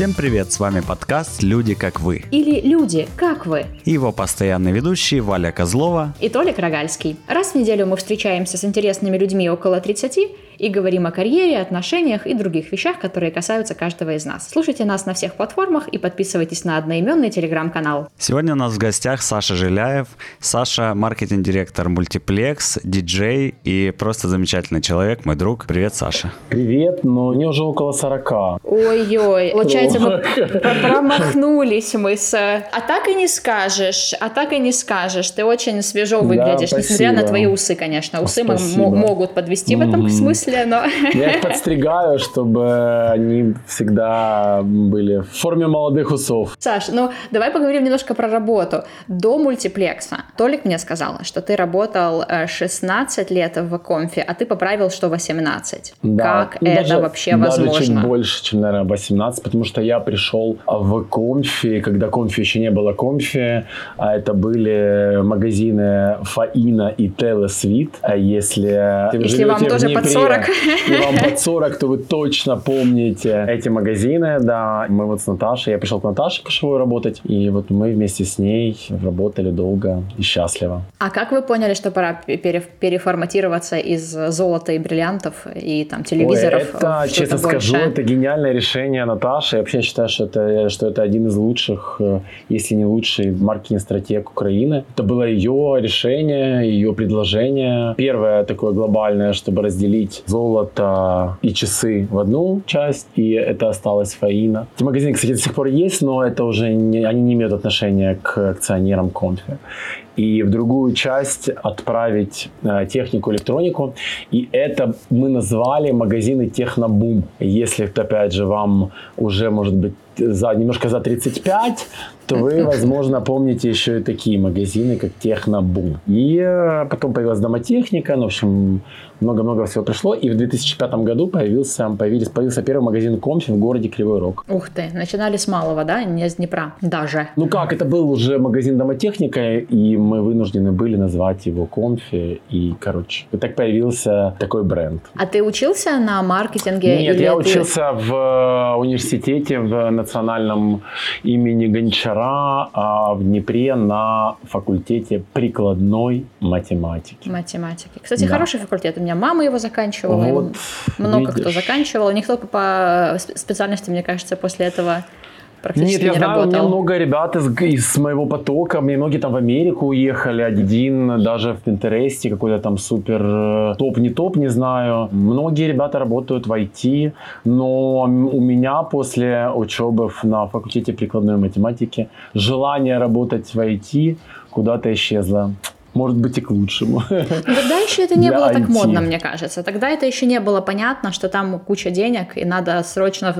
Всем привет, с вами подкаст «Люди как вы» Или «Люди, как вы?» и его постоянные ведущие Валя Козлова. И Толик Рогальский. Раз в неделю мы встречаемся с интересными людьми около 30 и говорим о карьере, отношениях и других вещах, которые касаются каждого из нас. Слушайте нас на всех платформах и подписывайтесь на одноименный телеграм-канал. Сегодня у нас в гостях Саша Жиляев. Саша – маркетинг-директор Мультиплекс, диджей и просто замечательный человек, мой друг. Привет, Саша. Привет, но мне уже около 40. Ой-ой, получается, мы пр- промахнулись мы с... А так и не скажешь, а так и не скажешь. Ты очень свежо выглядишь, несмотря на твои усы, конечно. Усы Спасибо. мо- могут подвести в этом Мгм. Но... Я их подстригаю, чтобы они всегда были в форме молодых усов. Саш, ну давай поговорим немножко про работу. До мультиплекса Толик мне сказал, что ты работал э, 16 лет в Конфе, а ты поправил, что 18. Да, как ну, это даже- вообще Даже чуть возможно? больше, чем, наверное, 18, потому что я пришел в Комфи, когда Комфи еще не было Комфи, а это были магазины Фаина и Телесвит. А если, Если вам тоже под Днепре 40. и вам под 40, то вы точно помните эти магазины, да. Мы вот с Наташей, я пришел к Наташе Кошевой работать, и вот мы вместе с ней работали долго и счастливо. А как вы поняли, что пора пере- переформатироваться из золота и бриллиантов и там телевизоров? Ой, это, честно скажу, большее? это гениальное решение Наташи. Я вообще считаю, что это, что это один из лучших, э, если не лучший маркетинг-стратег Украины. Это было ее решение, ее предложение. Первое такое глобальное, чтобы разделить золото и часы в одну часть, и это осталось Фаина. Эти магазины, кстати, до сих пор есть, но это уже не, они не имеют отношения к акционерам Конфи и в другую часть отправить э, технику, электронику. И это мы назвали магазины Технобум. Если, опять же, вам уже, может быть, за, немножко за 35, то вы, возможно, помните еще и такие магазины, как Технобум. И э, потом появилась домотехника, ну, в общем, много-много всего пришло. И в 2005 году появился, появились, появился первый магазин Комфи в городе Кривой Рог. Ух ты, начинали с малого, да, не с Днепра даже. Ну как, это был уже магазин домотехника, и мы вынуждены были назвать его Комфи, и, короче, и так появился такой бренд. А ты учился на маркетинге? Нет, я ты- учился в э, университете в национальном имени Гончара, а в Днепре на факультете прикладной математики. Математики. Кстати, Да. хороший факультет. У меня мама его заканчивала. Вот, Много кто видишь. заканчивал. Никто по сп- специальности, мне кажется, после этого практически Нет, я не знаю, у меня работал. много ребят из, из моего потока, мне многие там в Америку уехали, один даже в Пинтересте какой-то там супер э, топ, не топ, не знаю. Многие ребята работают в IT, но у меня после учебы на факультете прикладной математики желание работать в IT куда-то исчезло. Может быть и к лучшему. Тогда еще это не было так IT. модно, мне кажется. Тогда это еще не было понятно, что там куча денег, и надо срочно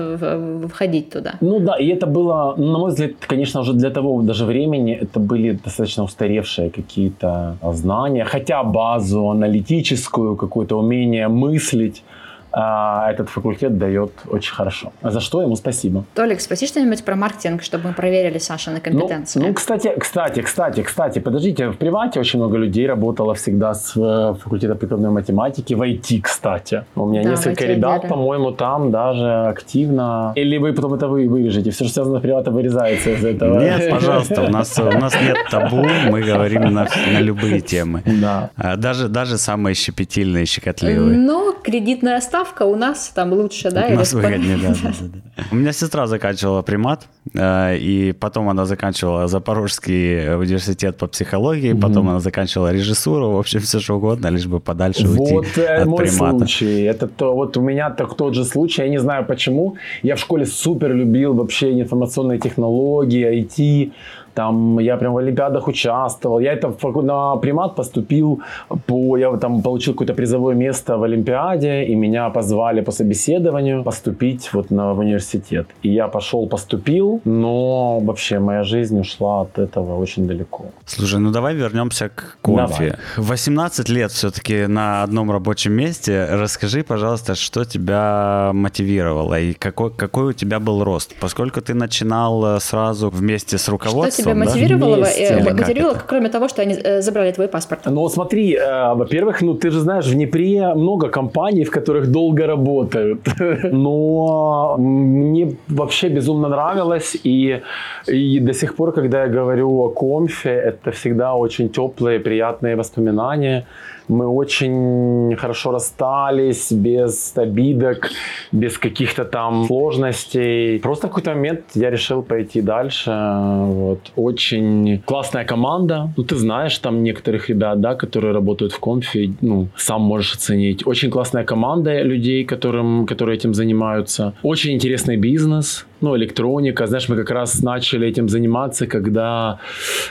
входить туда. Ну да, и это было, на мой взгляд, конечно, уже для того даже времени это были достаточно устаревшие какие-то знания, хотя базу аналитическую, какое-то умение мыслить а, этот факультет дает очень хорошо. За что ему спасибо. Толик, спроси что-нибудь про маркетинг, чтобы мы проверили Сашины Ну, компетенции. ну, кстати, кстати, кстати, кстати, подождите, в привате очень много людей работало всегда с э, факультета прикладной математики, в IT, кстати. У меня Да, несколько IT ребят, по-моему, там даже активно. Или вы потом это вы вырежете, все, что связано с приватом, вырезается из этого. Нет, пожалуйста, у нас, у нас нет табу, мы говорим на, на любые темы. Да. А, Даже, даже самые щепетильные, щекотливые. Но кредитная ставка у нас там лучше, да? У нас выгоднее, да, да, да, да. У меня сестра заканчивала примат, э, и потом она заканчивала Запорожский университет по психологии, потом она заканчивала режиссуру, в общем, все что угодно, лишь бы подальше уйти Вот э, от мой примата. случай. Это то, вот у меня так тот же случай. Я не знаю почему. Я в школе супер любил вообще информационные технологии, IT. Там я прям в олимпиадах участвовал. Я это на примат поступил по, я там получил какое-то призовое место в олимпиаде, и меня позвали по собеседованию поступить вот на, в университет. И я пошел, поступил, но вообще моя жизнь ушла от этого очень далеко. Слушай, ну давай вернемся к конфе. Давай. 18 лет все-таки на одном рабочем месте. Расскажи, пожалуйста, что тебя мотивировало и какой, какой у тебя был рост? Поскольку ты начинал э, сразу вместе с руководством, тебя мотивировало, да? э, мотивировало кроме того, что они э, забрали твой паспорт? Ну, смотри, э, во-первых, ну, ты же знаешь, в Днепре много компаний, в которых долго работают. Но мне вообще безумно нравилось. И, и до сих пор, когда я говорю о комфе, это всегда очень теплые, приятные воспоминания мы очень хорошо расстались, без обидок, без каких-то там сложностей. Просто в какой-то момент я решил пойти дальше. Вот. Очень классная команда. Ну, ты знаешь там некоторых ребят, да, которые работают в конфе, ну, сам можешь оценить. Очень классная команда людей, которым, которые этим занимаются. Очень интересный бизнес ну, электроника. Знаешь, мы как раз начали этим заниматься, когда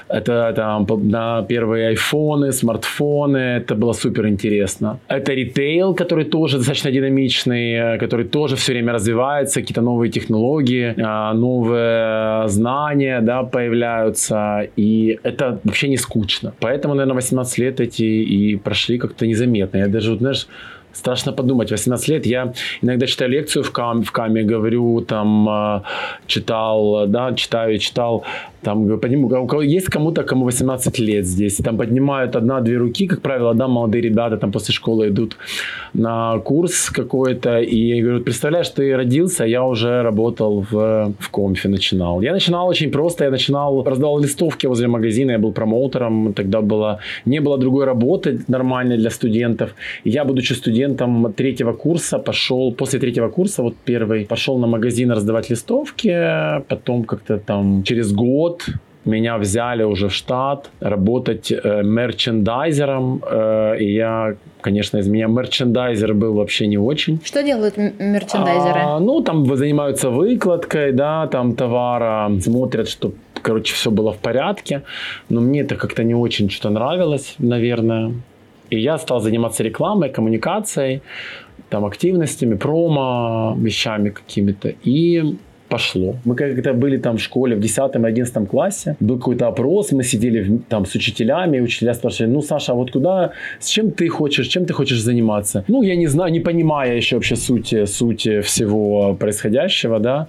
это там на первые айфоны, смартфоны, это было супер интересно. Это ритейл, который тоже достаточно динамичный, который тоже все время развивается, какие-то новые технологии, а, новые знания, да, появляются, и это вообще не скучно. Поэтому, наверное, 18 лет эти и прошли как-то незаметно. Я даже, знаешь, Страшно подумать, 18 лет я иногда читаю лекцию в, кам, в Каме, говорю, там, а, читал, да, читаю, читал, там, подниму, у кого есть кому-то, кому 18 лет здесь, там поднимают одна-две руки, как правило, да, молодые ребята там после школы идут на курс какой-то, и говорят, представляешь, ты родился, я уже работал в, в комфе, начинал. Я начинал очень просто, я начинал, раздавал листовки возле магазина, я был промоутером, тогда было, не было другой работы нормальной для студентов. Я, будучи студентом третьего курса, пошел, после третьего курса, вот первый, пошел на магазин раздавать листовки, потом как-то там через год меня взяли уже в штат работать э, мерчендайзером, э, и я, конечно, из меня мерчендайзер был вообще не очень. Что делают мерчендайзеры? А, ну, там занимаются выкладкой, да, там товара, смотрят, что, короче, все было в порядке, но мне это как-то не очень что-то нравилось, наверное. И я стал заниматься рекламой, коммуникацией, там, активностями, промо, вещами какими-то. И пошло. Мы когда были там в школе в 10-11 классе, был какой-то опрос, мы сидели там с учителями, и учителя спрашивали, ну, Саша, а вот куда, с чем ты хочешь, чем ты хочешь заниматься? Ну, я не знаю, не понимая еще вообще суть, суть всего происходящего, да,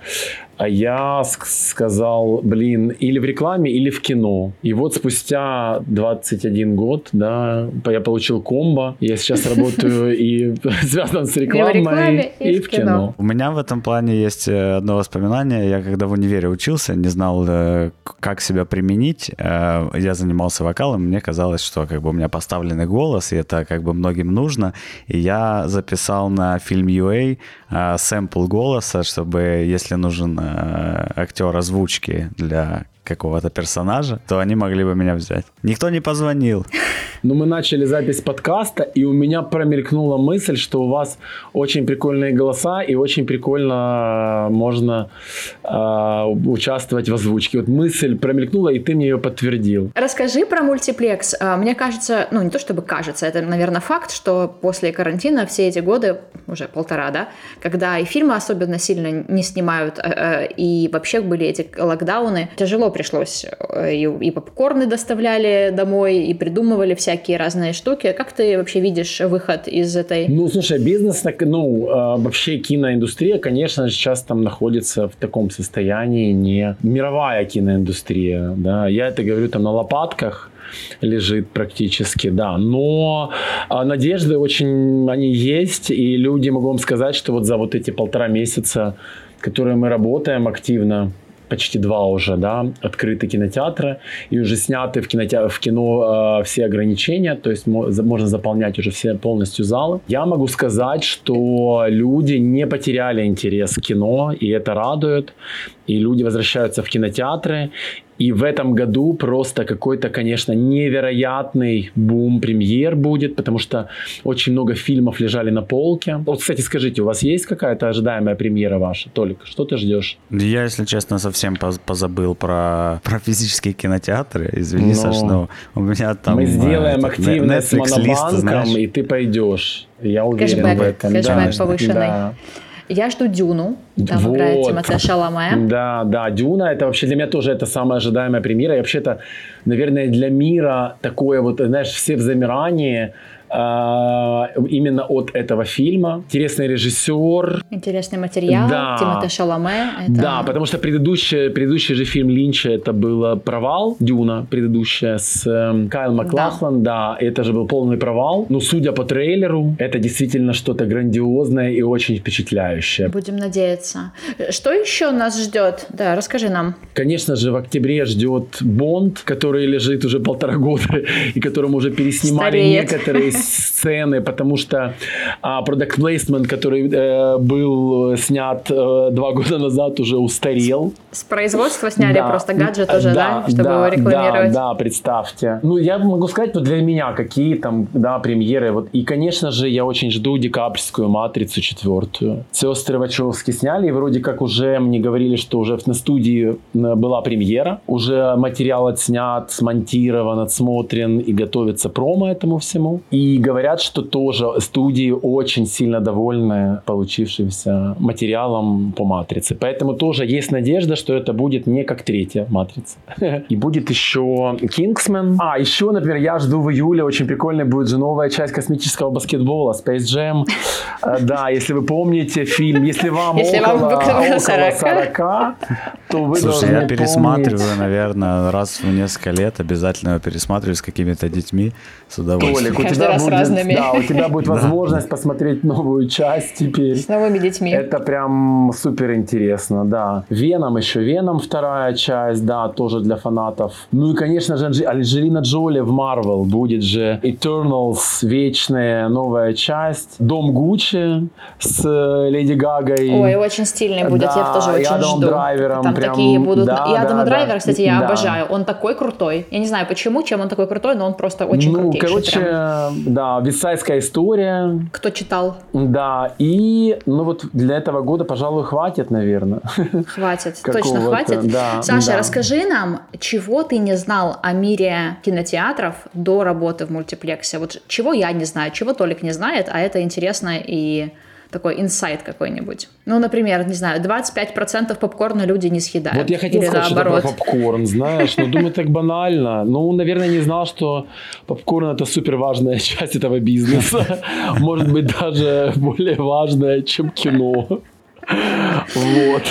я сказал, блин, или в рекламе, или в кино. И вот спустя 21 год, да, я получил комбо. Я сейчас работаю и связан с рекламой, и в кино. У меня в этом плане есть э, одно воспоминание. Я когда в универе учился, не знал, э, как себя применить. Э, я занимался вокалом, мне казалось, что как бы у меня поставленный голос, и это как бы многим нужно. И я записал на фильм UA сэмпл голоса, чтобы, если нужен актер озвучки для какого-то персонажа, то они могли бы меня взять. Никто не позвонил. Ну, мы начали запись подкаста, и у меня промелькнула мысль, что у вас очень прикольные голоса, и очень прикольно э, можно э, участвовать в озвучке. Вот мысль промелькнула, и ты мне ее подтвердил. Расскажи про мультиплекс. А, мне кажется, ну, не то чтобы кажется, это, наверное, факт, что после карантина все эти годы, уже полтора, да, когда и фильмы особенно сильно не снимают, э, и вообще были эти локдауны, тяжело пришлось. Э, и, и попкорны доставляли домой, и придумывали всякие разные штуки. Как ты вообще видишь выход из этой... Ну, слушай, бизнес, ну, а, вообще киноиндустрия, конечно, сейчас там находится в таком состоянии не мировая киноиндустрия, да. Я это говорю там на лопатках, лежит практически, да. Но а, надежды очень, они есть, и люди, могу вам сказать, что вот за вот эти полтора месяца, которые мы работаем активно, почти два уже, да, открыты кинотеатры, и уже сняты в, кинотеатр, в кино э, все ограничения, то есть можно заполнять уже все полностью залы. Я могу сказать, что люди не потеряли интерес к кино, и это радует, и люди возвращаются в кинотеатры, и в этом году просто какой-то, конечно, невероятный бум премьер будет, потому что очень много фильмов лежали на полке. Вот, кстати, скажите, у вас есть какая-то ожидаемая премьера ваша? Толик, что ты ждешь? Я, если честно, совсем позабыл про, про физические кинотеатры. Извини, но... Саш, но у меня там... Мы сделаем активность с монобанком, и ты пойдешь. Я уверен кэшбэк, в этом. Кэшбэк да. повышенный. Да. Я жду Дюну. Там вот. играет Тимофей Шаламе. Да, да, Дюна это вообще для меня тоже это самая ожидаемая премьера. И вообще-то, наверное, для мира такое вот, знаешь, все в замирании именно от этого фильма. Интересный режиссер. Интересный материал. Да. Тимоте Шаломе. Это... Да, потому что предыдущий, предыдущий же фильм Линча это был провал. Дюна предыдущая с э, Кайл Маклахлан. Да. да, это же был полный провал. Но судя по трейлеру, это действительно что-то грандиозное и очень впечатляющее. Будем надеяться. Что еще нас ждет? Да, расскажи нам. Конечно же, в октябре ждет Бонд, который лежит уже полтора года и которому уже переснимали Стареет. некоторые сцены, потому что а, product placement, который э, был снят э, два года назад, уже устарел. С производства сняли да. просто гаджет уже, да, да чтобы да, его рекламировать? Да, да, представьте. Ну, я могу сказать, вот для меня какие там, да, премьеры. Вот. И, конечно же, я очень жду декапрьскую «Матрицу» четвертую. Сестры Вачовски сняли, и вроде как уже мне говорили, что уже на студии была премьера, уже материал отснят, смонтирован, отсмотрен и готовится промо этому всему. И говорят, что тоже студии очень сильно довольны получившимся материалом по «Матрице». Поэтому тоже есть надежда, что это будет не как третья «Матрица». И будет еще «Кингсмен». А, еще, например, я жду в июле, очень прикольная будет же новая часть космического баскетбола «Space Jam». Э, да, если вы помните фильм, если вам около 40, то вы Слушай, я пересматриваю, наверное, раз в несколько лет, обязательно пересматриваю с какими-то детьми с удовольствием. Толик, у тебя будет, разными. Да, у тебя будет возможность посмотреть новую часть теперь. С новыми детьми. Это прям супер интересно, да. Веном еще, Веном вторая часть, да, тоже для фанатов. Ну и, конечно же, Анджелина Джоли в Марвел будет же Eternals, вечная новая часть. Дом Гуччи с э, Леди Гагой. Ой, очень стильный будет, да, я тоже очень жду. Драйвером. Там прям, такие будут. Да, и Адама да, Драйвера, кстати, я да. обожаю. Он такой крутой. Я не знаю почему, чем он такой крутой, но он просто очень ну, крутейший. короче, прям. Да, висайская история. Кто читал? Да, и ну вот для этого года, пожалуй, хватит, наверное. Хватит, точно хватит. Да, Саша, да. расскажи нам, чего ты не знал о мире кинотеатров до работы в мультиплексе? Вот чего я не знаю, чего Толик не знает, а это интересно и такой инсайт какой-нибудь. Ну, например, не знаю, 25% попкорна люди не съедают. Вот я хотел сказать, наоборот. что такое попкорн, знаешь, но думаю, так банально. Ну, наверное, не знал, что попкорн это супер важная часть этого бизнеса. Может быть, даже более важная, чем кино. Вот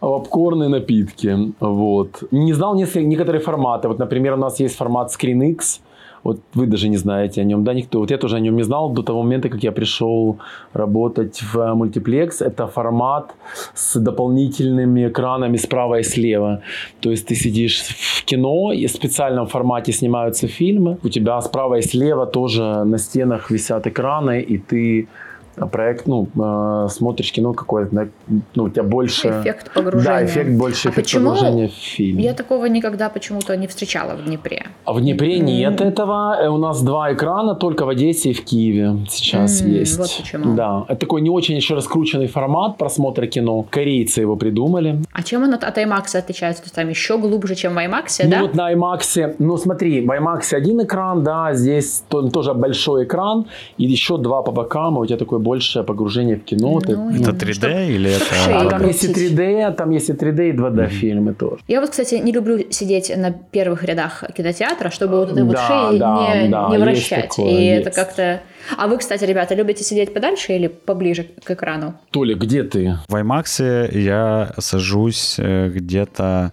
попкорн и напитки. Вот. Не знал некоторые форматы. Вот, например, у нас есть формат ScreenX, вот вы даже не знаете о нем, да, никто. Вот я тоже о нем не знал до того момента, как я пришел работать в мультиплекс. Это формат с дополнительными экранами справа и слева. То есть ты сидишь в кино, и в специальном формате снимаются фильмы. У тебя справа и слева тоже на стенах висят экраны, и ты проект, ну, э, смотришь кино какое-то, ну, у тебя больше... Эффект погружения. Да, эффект больше, а эффект почему погружения в фильм. Я такого никогда почему-то не встречала в Днепре. А в Днепре mm. нет этого. Э, у нас два экрана только в Одессе и в Киеве сейчас mm, есть. Вот почему. Да. Это такой не очень еще раскрученный формат просмотра кино. Корейцы его придумали. А чем он от, от IMAX отличается? То есть там еще глубже, чем в IMAX, ну, да? Ну вот на IMAX, ну смотри, в IMAX один экран, да, здесь тоже большой экран, и еще два по бокам, и у тебя такой большее погружение в кино. Ну, это 3D или это... А там есть и 3D, там есть и 3D, и 2D mm-hmm. фильмы тоже. Я вот, кстати, не люблю сидеть на первых рядах кинотеатра, чтобы вот этой вот да, шеи да, не, да, не вращать. Такое, и есть. это как-то... А вы, кстати, ребята, любите сидеть подальше или поближе к экрану? Толя, где ты? В IMAX я сажусь э, где-то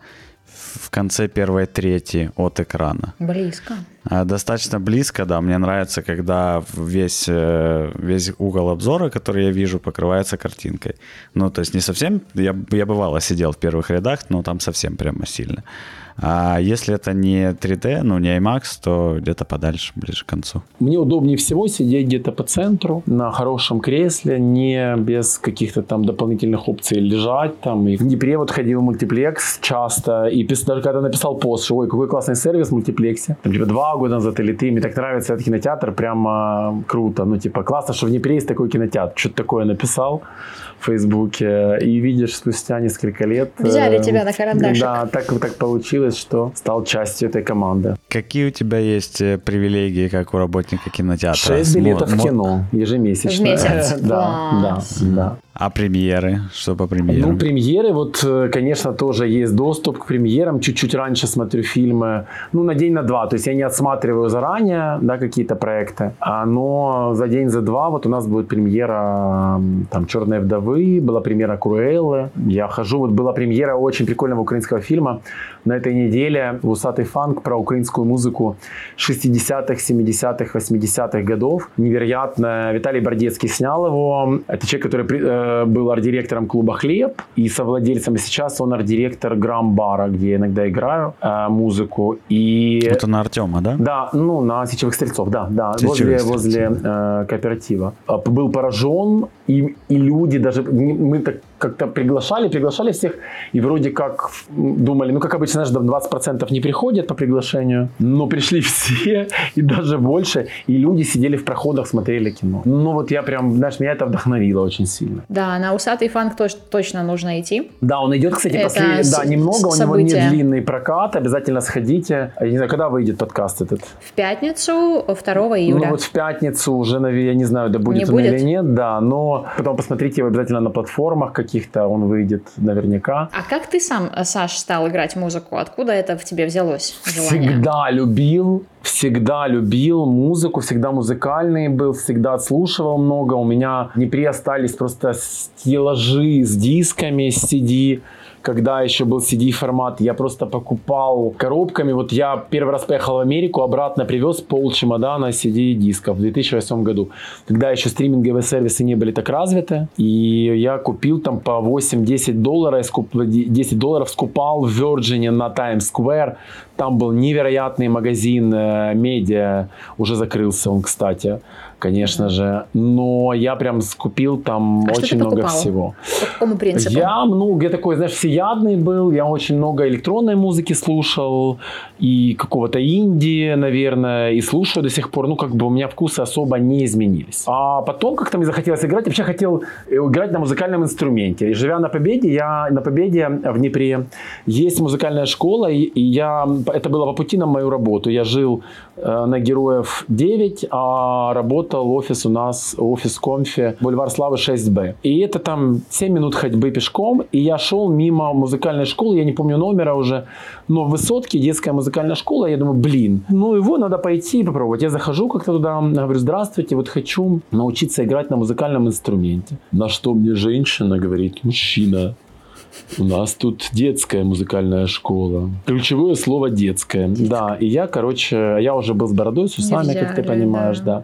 в конце первой трети от экрана. Близко. А, достаточно близко, да. Мне нравится, когда весь, э, весь угол обзора, который я вижу, покрывается картинкой. Ну, то есть не совсем... Я, я бывало сидел в первых рядах, но там совсем прямо сильно. А если это не 3D, ну не IMAX, то где-то подальше, ближе к концу. Мне удобнее всего сидеть где-то по центру, на хорошем кресле, не без каких-то там дополнительных опций лежать там. И в Днепре вот ходил в мультиплекс часто, и даже когда написал пост, что ой, какой классный сервис в мультиплексе, там типа два года назад или ты, мне так нравится этот кинотеатр, прямо круто, ну типа классно, что в Днепре есть такой кинотеатр, что-то такое написал в Фейсбуке, и видишь спустя несколько лет... Взяли э, тебя на карандашик. Да, так, так получилось, что стал частью этой команды. Какие у тебя есть э, привилегии, как у работника кинотеатра? Шесть билетов в кино ежемесячно. В месяц. Да, да, да. А премьеры? Что по премьерам? Ну, премьеры, вот, э, конечно, тоже есть доступ к премьерам. Чуть-чуть раньше смотрю фильмы. Ну, на день, на два. То есть я не отсматриваю заранее, да, какие-то проекты. А, но за день, за два вот у нас будет премьера там «Черные вдовы», была премьера «Круэллы». Я хожу, вот была премьера очень прикольного украинского фильма на этой неделе «Усатый фанк» про украинскую музыку 60-х, 70-х, 80-х годов. Невероятно. Виталий Бордецкий снял его. Это человек, который э, был арт-директором клуба «Хлеб» и совладельцем. Сейчас он арт-директор Грам-бара, где я иногда играю э, музыку. И... Это на Артема, да? Да, ну, на Сечевых Стрельцов, да, да. Сечевых возле, возле э, кооператива. А, был поражен, и, и люди даже... Мы так как-то приглашали, приглашали всех, и вроде как думали, ну, как обычно, знаешь, 20% не приходят по приглашению, но пришли все, и даже больше, и люди сидели в проходах, смотрели кино. Ну, вот я прям, знаешь, меня это вдохновило очень сильно. Да, на «Усатый фанк» точ- точно нужно идти. Да, он идет, кстати, после, с- да, немного, события. у него не длинный прокат, обязательно сходите. Я не знаю, когда выйдет подкаст этот? В пятницу, 2 июля. Ну, вот в пятницу уже, я не знаю, да будет не он будет? или нет, да, но потом посмотрите его обязательно на платформах, как каких-то он выйдет наверняка. А как ты сам, Саш, стал играть музыку? Откуда это в тебе взялось? Желание? Всегда любил, всегда любил музыку, всегда музыкальный был, всегда отслушивал много. У меня в Днепре остались просто стеллажи с дисками, с CD когда еще был CD-формат, я просто покупал коробками. Вот я первый раз поехал в Америку, обратно привез пол чемодана CD-дисков в 2008 году. Тогда еще стриминговые сервисы не были так развиты. И я купил там по 8-10 долларов, 10 долларов скупал в Virgin на Times Square. Там был невероятный магазин э, медиа, уже закрылся он, кстати конечно же. Но я прям скупил там а очень много покупал? всего. По какому принципу? Я, ну, я такой, знаешь, всеядный был. Я очень много электронной музыки слушал. И какого-то Индии, наверное. И слушаю до сих пор. Ну, как бы у меня вкусы особо не изменились. А потом как-то мне захотелось играть. Я вообще хотел э, играть на музыкальном инструменте. И живя на Победе, я на Победе в Днепре есть музыкальная школа. И я, это было по пути на мою работу. Я жил на Героев 9, а работал работал офис у нас, офис Комфи, бульвар Славы 6Б. И это там 7 минут ходьбы пешком, и я шел мимо музыкальной школы, я не помню номера уже, но в высотке детская музыкальная школа, я думаю, блин, ну его надо пойти и попробовать. Я захожу как-то туда, говорю, здравствуйте, вот хочу научиться играть на музыкальном инструменте. На что мне женщина говорит, мужчина, у нас тут детская музыкальная школа. Ключевое слово детское. Да, и я, короче, я уже был с бородой, с усами, как ты понимаешь, да. да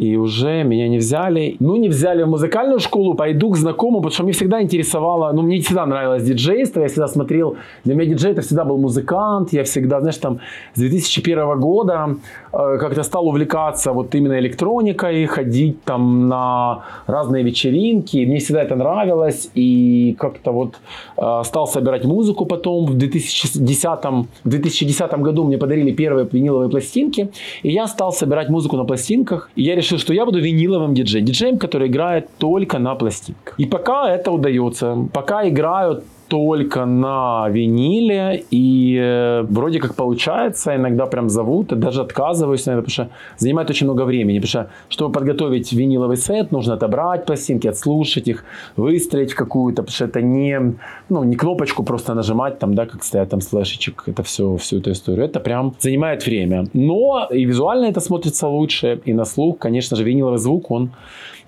и уже меня не взяли. Ну, не взяли в музыкальную школу, пойду к знакомому, потому что мне всегда интересовало, ну, мне всегда нравилось диджейство, я всегда смотрел, для меня диджей это всегда был музыкант, я всегда, знаешь, там, с 2001 года э, как-то стал увлекаться вот именно электроникой, ходить там на разные вечеринки, мне всегда это нравилось, и как-то вот э, стал собирать музыку потом, в 2010, в 2010 году мне подарили первые виниловые пластинки, и я стал собирать музыку на пластинках, и я решил, что я буду виниловым диджеем. Диджеем, который играет только на пластинках. И пока это удается, пока играют только на виниле, и э, вроде как получается, иногда прям зовут, и даже отказываюсь, наверное, потому что занимает очень много времени, потому что, чтобы подготовить виниловый сет, нужно отобрать пластинки, отслушать их, выстроить какую-то, потому что это не, ну, не кнопочку просто нажимать, там, да, как стоят там слэшечек, это все, всю эту историю, это прям занимает время. Но и визуально это смотрится лучше, и на слух, конечно же, виниловый звук, он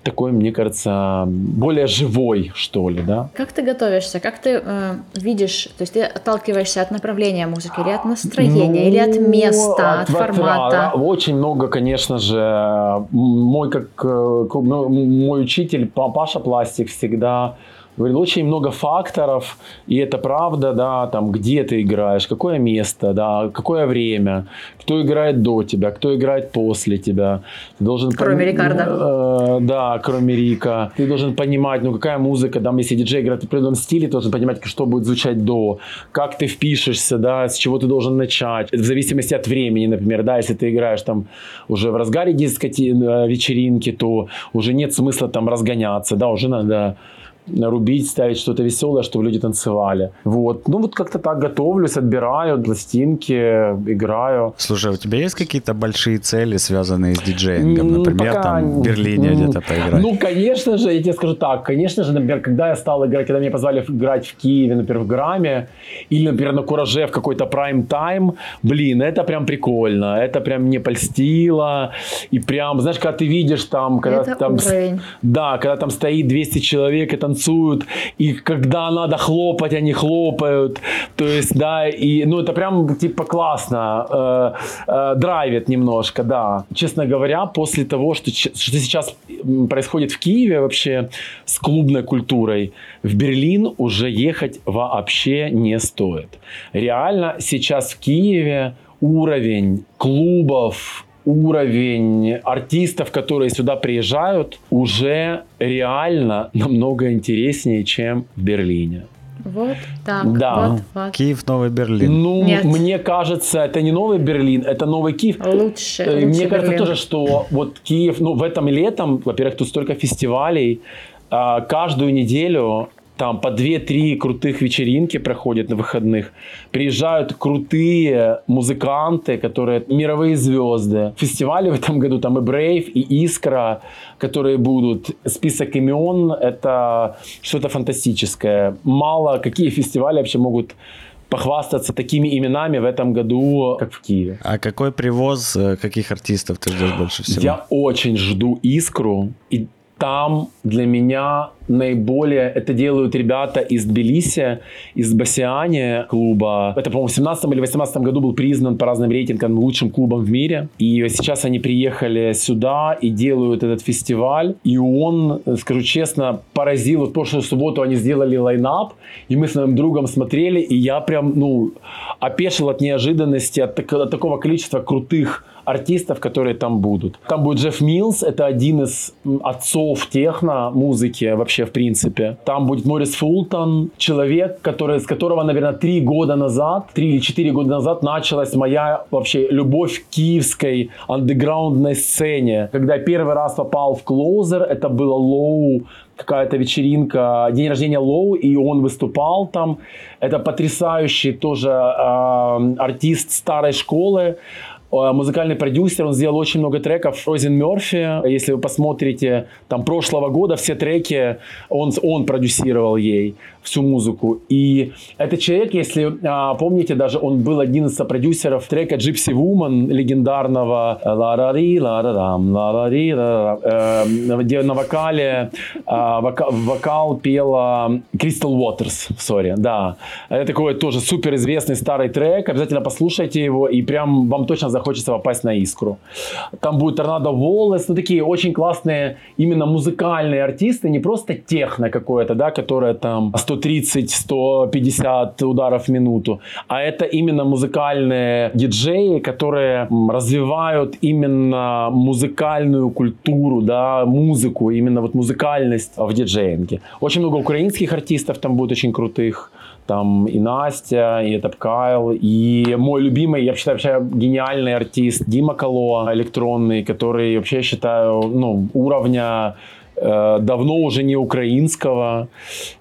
такой, мне кажется, более живой, что ли, да. Как ты готовишься? Как ты э, видишь, то есть ты отталкиваешься от направления музыки или от настроения, ну, или от места, от, от формата? Очень много, конечно же. Мой, как, э, ну, мой учитель Паша Пластик всегда Говорил, очень много факторов, и это правда, да, там, где ты играешь, какое место, да, какое время, кто играет до тебя, кто играет после тебя. Ты должен кроме пон... Рикардо. Э, да, кроме Рика. Ты должен понимать, ну, какая музыка, там, если диджей играет в определенном стиле, ты должен понимать, что будет звучать до, как ты впишешься, да, с чего ты должен начать. В зависимости от времени, например, да, если ты играешь там уже в разгаре дискоти, э, вечеринки, то уже нет смысла там разгоняться, да, уже надо рубить, ставить что-то веселое, чтобы люди танцевали. Вот. Ну вот как-то так готовлюсь, отбираю пластинки, играю. Слушай, а у тебя есть какие-то большие цели, связанные с диджеингом? Например, Пока... там в Берлине где-то поиграть? Ну, конечно же, я тебе скажу так, конечно же, например, когда я стал играть, когда меня позвали играть в Киеве, например, в Граме, или, например, на Кураже в какой-то прайм-тайм, блин, это прям прикольно, это прям не польстило, и прям, знаешь, когда ты видишь там, когда это там... Уровень. Да, когда там стоит 200 человек, это танцуют, и когда надо хлопать, они хлопают. То есть, да, и, ну, это прям, типа, классно. Э, э, драйвит немножко, да. Честно говоря, после того, что, что сейчас происходит в Киеве вообще с клубной культурой, в Берлин уже ехать вообще не стоит. Реально сейчас в Киеве уровень клубов, уровень артистов, которые сюда приезжают, уже реально намного интереснее, чем в Берлине. Вот так. Да. Вот, вот. Киев, Новый Берлин. Ну, Нет. мне кажется, это не новый Берлин, это новый Киев. Лучше. Э, лучше Мне кажется Берлин. тоже, что вот Киев, ну, в этом летом, во-первых, тут столько фестивалей, а, каждую неделю там по 2-3 крутых вечеринки проходят на выходных. Приезжают крутые музыканты, которые мировые звезды. Фестивали в этом году там и Brave, и Искра, которые будут. Список имен — это что-то фантастическое. Мало какие фестивали вообще могут похвастаться такими именами в этом году, как в Киеве. А какой привоз, э, каких артистов ты ждешь больше всего? Я очень жду искру. И там для меня наиболее это делают ребята из Тбилиси, из Басиани клуба. Это, по-моему, в 17 или 18 году был признан по разным рейтингам лучшим клубом в мире. И сейчас они приехали сюда и делают этот фестиваль. И он, скажу честно, поразил. Вот прошлую субботу они сделали лайнап, и мы с моим другом смотрели, и я прям, ну, опешил от неожиданности, от, так- от такого количества крутых артистов, которые там будут. Там будет Джефф Милс, это один из отцов техно музыки вообще в принципе. Там будет Морис Фултон, человек, который, с которого, наверное, три года назад, три или четыре года назад началась моя вообще любовь к киевской андеграундной сцене. Когда первый раз попал в Closer, это было Лоу, какая-то вечеринка, день рождения Лоу, и он выступал там. Это потрясающий тоже э, артист старой школы, музыкальный продюсер, он сделал очень много треков. Розин Мерфи, если вы посмотрите, там прошлого года все треки он, он продюсировал ей всю музыку. И этот человек, если а, помните, даже он был один из сопродюсеров трека Gypsy Woman легендарного ла-ра-ри, ла-ра-рам, ла-ра-ри, ла-ра-рам, э, где на вокале а, вока- вокал пела Crystal Waters, сори, да. Это такой тоже супер известный старый трек, обязательно послушайте его, и прям вам точно захочется попасть на искру. Там будет Торнадо Волос, ну такие очень классные именно музыкальные артисты, не просто техно какое-то, да, которое там 130-150 ударов в минуту, а это именно музыкальные диджеи, которые развивают именно музыкальную культуру, да, музыку, именно вот музыкальность в диджеинге. Очень много украинских артистов там будет очень крутых. Там и Настя, и это Кайл, и мой любимый, я считаю, вообще гениальный артист Дима Кало, электронный, который вообще, я считаю, ну, уровня давно уже не украинского.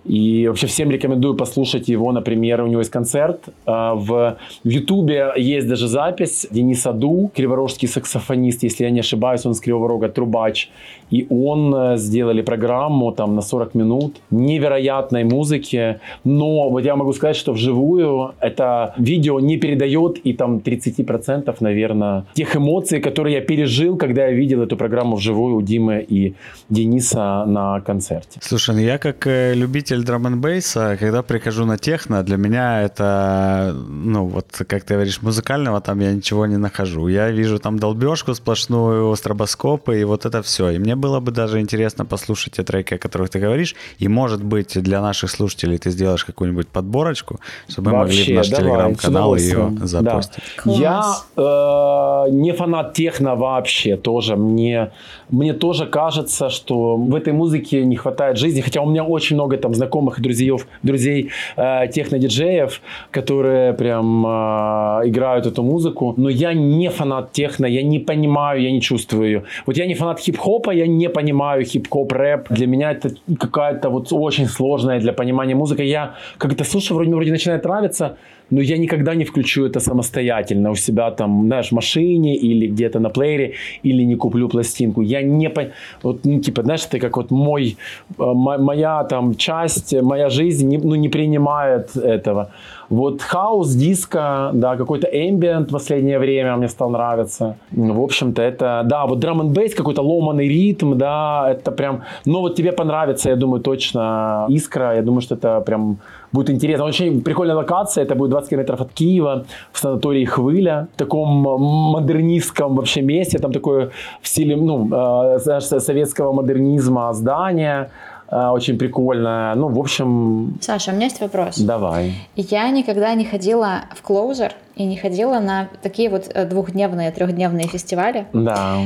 И вообще всем рекомендую послушать его, например, у него есть концерт. э, В в Ютубе есть даже запись Дениса Ду, криворожский саксофонист, если я не ошибаюсь, он с Кривого Рога трубач. И он э, сделали программу там на 40 минут невероятной музыки. Но вот я могу сказать, что вживую это видео не передает и там 30% наверное тех эмоций, которые я пережил, когда я видел эту программу вживую у Димы и Дениса на концерте. Слушай, ну я как э, любитель драм н бейса, когда прихожу на техно, для меня это, ну вот, как ты говоришь, музыкального там я ничего не нахожу. Я вижу там долбежку сплошную, стробоскопы и вот это все. И мне было бы даже интересно послушать те треки, о которых ты говоришь. И, может быть, для наших слушателей ты сделаешь какую-нибудь подборочку, чтобы мы могли в наш телеграм-канал ее удовольствием. Да. запостить. Я Класс. э, не фанат техно вообще тоже. Мне, мне тоже кажется, что в этой музыке не хватает жизни, хотя у меня очень много там знакомых и друзей, друзей э, техно-диджеев, которые прям э, играют эту музыку, но я не фанат техно, я не понимаю, я не чувствую ее. Вот я не фанат хип-хопа, я не понимаю хип-хоп, рэп. Для меня это какая-то вот очень сложная для понимания музыка. Я как это слушаю, вроде, вроде начинает нравиться, но я никогда не включу это самостоятельно у себя там, знаешь, в машине или где-то на плеере, или не куплю пластинку. Я не, вот, ну, типа, знаешь, это как вот мой, э, моя там часть, моя жизнь, не, ну, не принимает этого. Вот хаос, диско, да, какой-то ambient в последнее время мне стал нравиться. В общем-то, это, да, вот драм н бейс, какой-то ломаный ритм, да, это прям, ну вот тебе понравится, я думаю, точно Искра, я думаю, что это прям будет интересно. Очень прикольная локация, это будет 20 километров от Киева, в санатории Хвыля, в таком модернистском вообще месте, там такое в стиле, ну, э, знаешь, советского модернизма здание, Э, очень прикольная. Ну, в общем... Саша, у меня есть вопрос. Давай. Я никогда не ходила в Closer и не ходила на такие вот э, двухдневные, трехдневные фестивали. Да.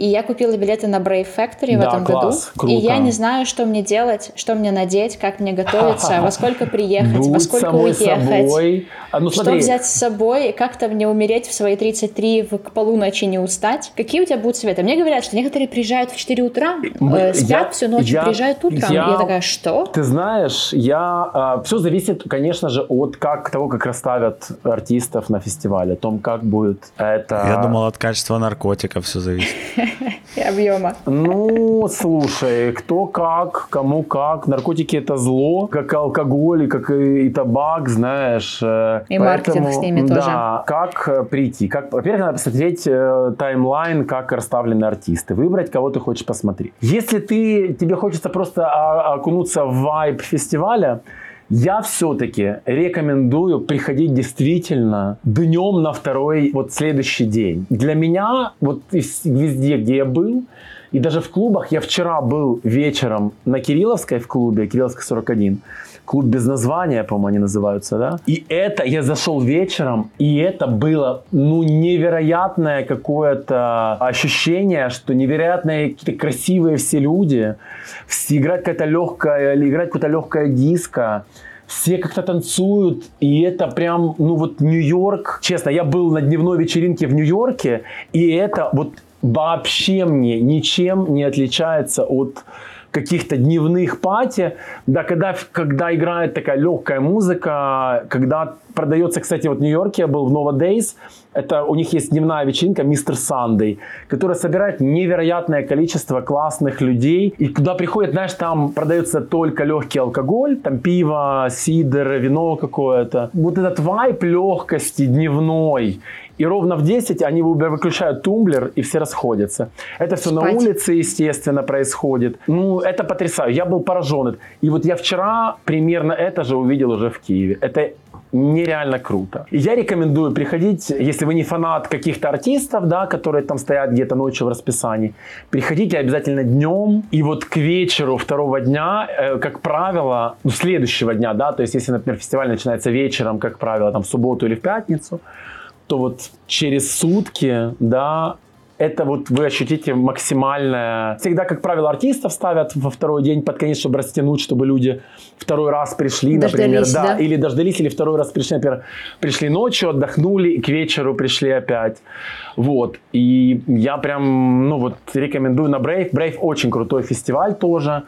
И я купила билеты на Brave Factory в этом класс, году. Круто. И я не знаю, что мне делать, что мне надеть, как мне готовиться, во сколько приехать, Будь во сколько уехать. Собой. А, ну, что взять с собой, как-то мне умереть в свои 33 в, к полуночи не устать. Какие у тебя будут советы? Мне говорят, что некоторые приезжают в 4 утра, э, спят я, всю ночь, я, приезжают утром. Я, я такая, что? Ты знаешь, я... Э, все зависит, конечно же, от как, того, как расставят артистов на фестивале, о том, как будет это... Я думал, от качества наркотиков все зависит. и объема. Ну, слушай, кто как, кому как. Наркотики это зло, как и алкоголь, как и табак, знаешь. Э, и Поэтому, маркетинг с ними да, тоже. Да, как э, прийти? Как, во-первых, надо посмотреть э, таймлайн, как расставлены артисты, выбрать, кого ты хочешь посмотреть. Если ты, тебе хочется просто окунуться в вайб фестиваля, я все-таки рекомендую приходить действительно днем на второй, вот следующий день. Для меня, вот везде, где я был, и даже в клубах, я вчера был вечером на Кирилловской в клубе, Кирилловской 41, клуб без названия, по-моему, они называются, да? И это, я зашел вечером, и это было, ну, невероятное какое-то ощущение, что невероятные какие-то красивые все люди, все, играть какая-то легкая, играть какое-то легкое диско, все как-то танцуют, и это прям, ну вот Нью-Йорк, честно, я был на дневной вечеринке в Нью-Йорке, и это вот вообще мне ничем не отличается от каких-то дневных пати, да, когда, когда играет такая легкая музыка, когда продается, кстати, вот в Нью-Йорке я был в Nova Days, это у них есть дневная вечеринка Мистер Сандей, которая собирает невероятное количество классных людей, и куда приходят, знаешь, там продается только легкий алкоголь, там пиво, сидр, вино какое-то. Вот этот вайп легкости дневной, и ровно в 10 они выключают тумблер, и все расходятся. Это все Спать. на улице, естественно, происходит. Ну, это потрясающе. Я был поражен. И вот я вчера примерно это же увидел уже в Киеве. Это нереально круто. я рекомендую приходить, если вы не фанат каких-то артистов, да, которые там стоят где-то ночью в расписании, приходите обязательно днем, и вот к вечеру второго дня, э, как правило, ну, следующего дня, да, то есть если, например, фестиваль начинается вечером, как правило, там в субботу или в пятницу, то вот через сутки, да, это вот вы ощутите максимальное... Всегда, как правило, артистов ставят во второй день под конец, чтобы растянуть, чтобы люди второй раз пришли, дождались, например. Да, да, или дождались, или второй раз пришли, например, пришли ночью, отдохнули, и к вечеру пришли опять. Вот. И я прям, ну вот, рекомендую на Brave. Brave очень крутой фестиваль тоже.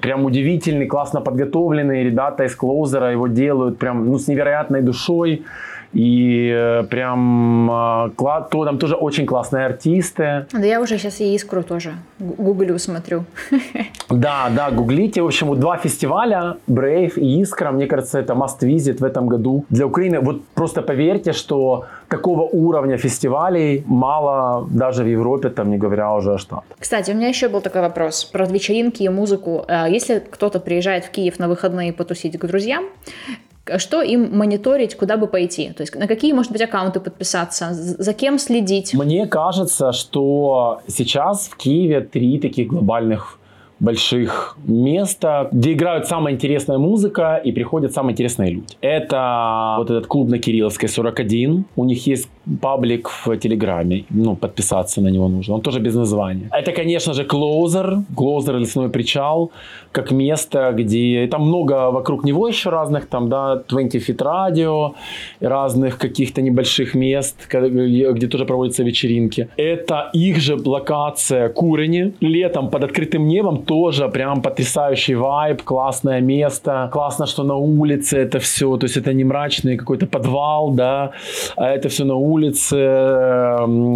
Прям удивительный, классно подготовленный. Ребята из Клоузера его делают прям, ну, с невероятной душой. И э, прям э, то, там тоже очень классные артисты. Да я уже сейчас и Искру тоже гуглю, смотрю. Да, да, гуглите. В общем, вот два фестиваля, Brave и Искра, мне кажется, это must visit в этом году. Для Украины, вот просто поверьте, что такого уровня фестивалей мало даже в Европе, там не говоря уже о Штатах. Кстати, у меня еще был такой вопрос про вечеринки и музыку. Э, если кто-то приезжает в Киев на выходные потусить к друзьям, что им мониторить, куда бы пойти? То есть на какие, может быть, аккаунты подписаться, за кем следить? Мне кажется, что сейчас в Киеве три таких глобальных больших места, где играют самая интересная музыка и приходят самые интересные люди. Это вот этот клуб на Кирилловской 41. У них есть паблик в Телеграме. Ну, подписаться на него нужно. Он тоже без названия. Это, конечно же, Closer. Closer лесной причал. Как место, где... Там много вокруг него еще разных. Там, да, 20 Feet Radio. Разных каких-то небольших мест, где тоже проводятся вечеринки. Это их же локация Курени. Летом под открытым небом тоже прям потрясающий вайб. Классное место. Классно, что на улице это все. То есть это не мрачный какой-то подвал, да. А это все на улице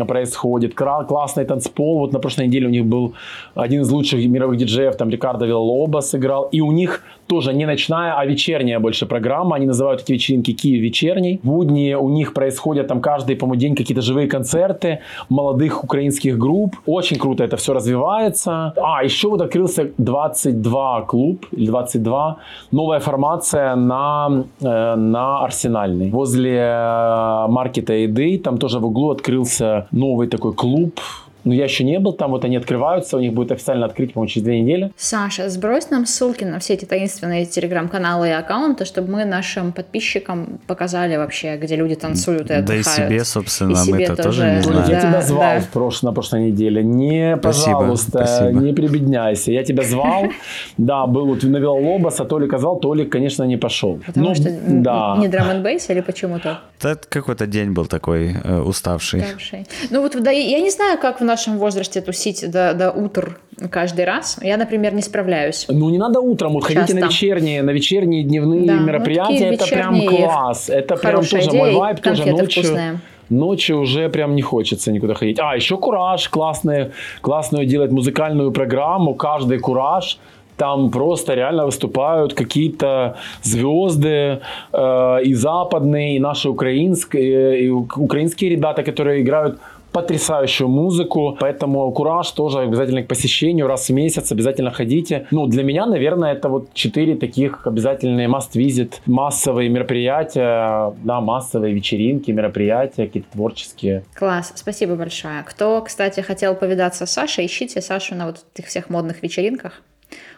происходит. Классный танцпол. Вот на прошлой неделе у них был один из лучших мировых диджеев, там Рикардо Виллоба сыграл. И у них тоже не ночная, а вечерняя больше программа. Они называют эти вечеринки Киев вечерний. В будни у них происходят там каждый, по-моему, день какие-то живые концерты молодых украинских групп. Очень круто это все развивается. А, еще вот открылся 22 клуб, или 22. Новая формация на, э, на Арсенальной. Возле э, маркета еды, там тоже в углу открылся новый такой клуб но я еще не был там, вот они открываются, у них будет официально открыть, по-моему, через две недели. Саша, сбрось нам ссылки на все эти таинственные телеграм-каналы и аккаунты, чтобы мы нашим подписчикам показали вообще, где люди танцуют и отдыхают. Да и себе, собственно, и мы это тоже не знаем. Я да, тебя звал да. в прош... на прошлой неделе. Не, пожалуйста, спасибо. не прибедняйся. Я тебя звал. Да, был вот навел Лобоса, Толик сказал, Толик, конечно, не пошел. Потому ну, что не драм бейс или почему-то? Это какой-то день был такой э, уставший. уставший. Ну вот да, я не знаю, как в наш нашем возрасте тусить до, до утр каждый раз. Я, например, не справляюсь. Ну, не надо утром, вот ходите на вечерние, на вечерние дневные да, ну, мероприятия, ну, это прям класс. Это прям тоже мой вайб, тоже ночью. Вкусные ночью уже прям не хочется никуда ходить. А, еще Кураж, классную, классную делать музыкальную программу, каждый Кураж, там просто реально выступают какие-то звезды э, и западные, и наши украинские, и украинские ребята, которые играют потрясающую музыку, поэтому Кураж тоже обязательно к посещению раз в месяц, обязательно ходите. Ну, для меня, наверное, это вот четыре таких обязательные must-visit, массовые мероприятия, да, массовые вечеринки, мероприятия какие-то творческие. Класс, спасибо большое. Кто, кстати, хотел повидаться с Сашей, ищите Сашу на вот этих всех модных вечеринках.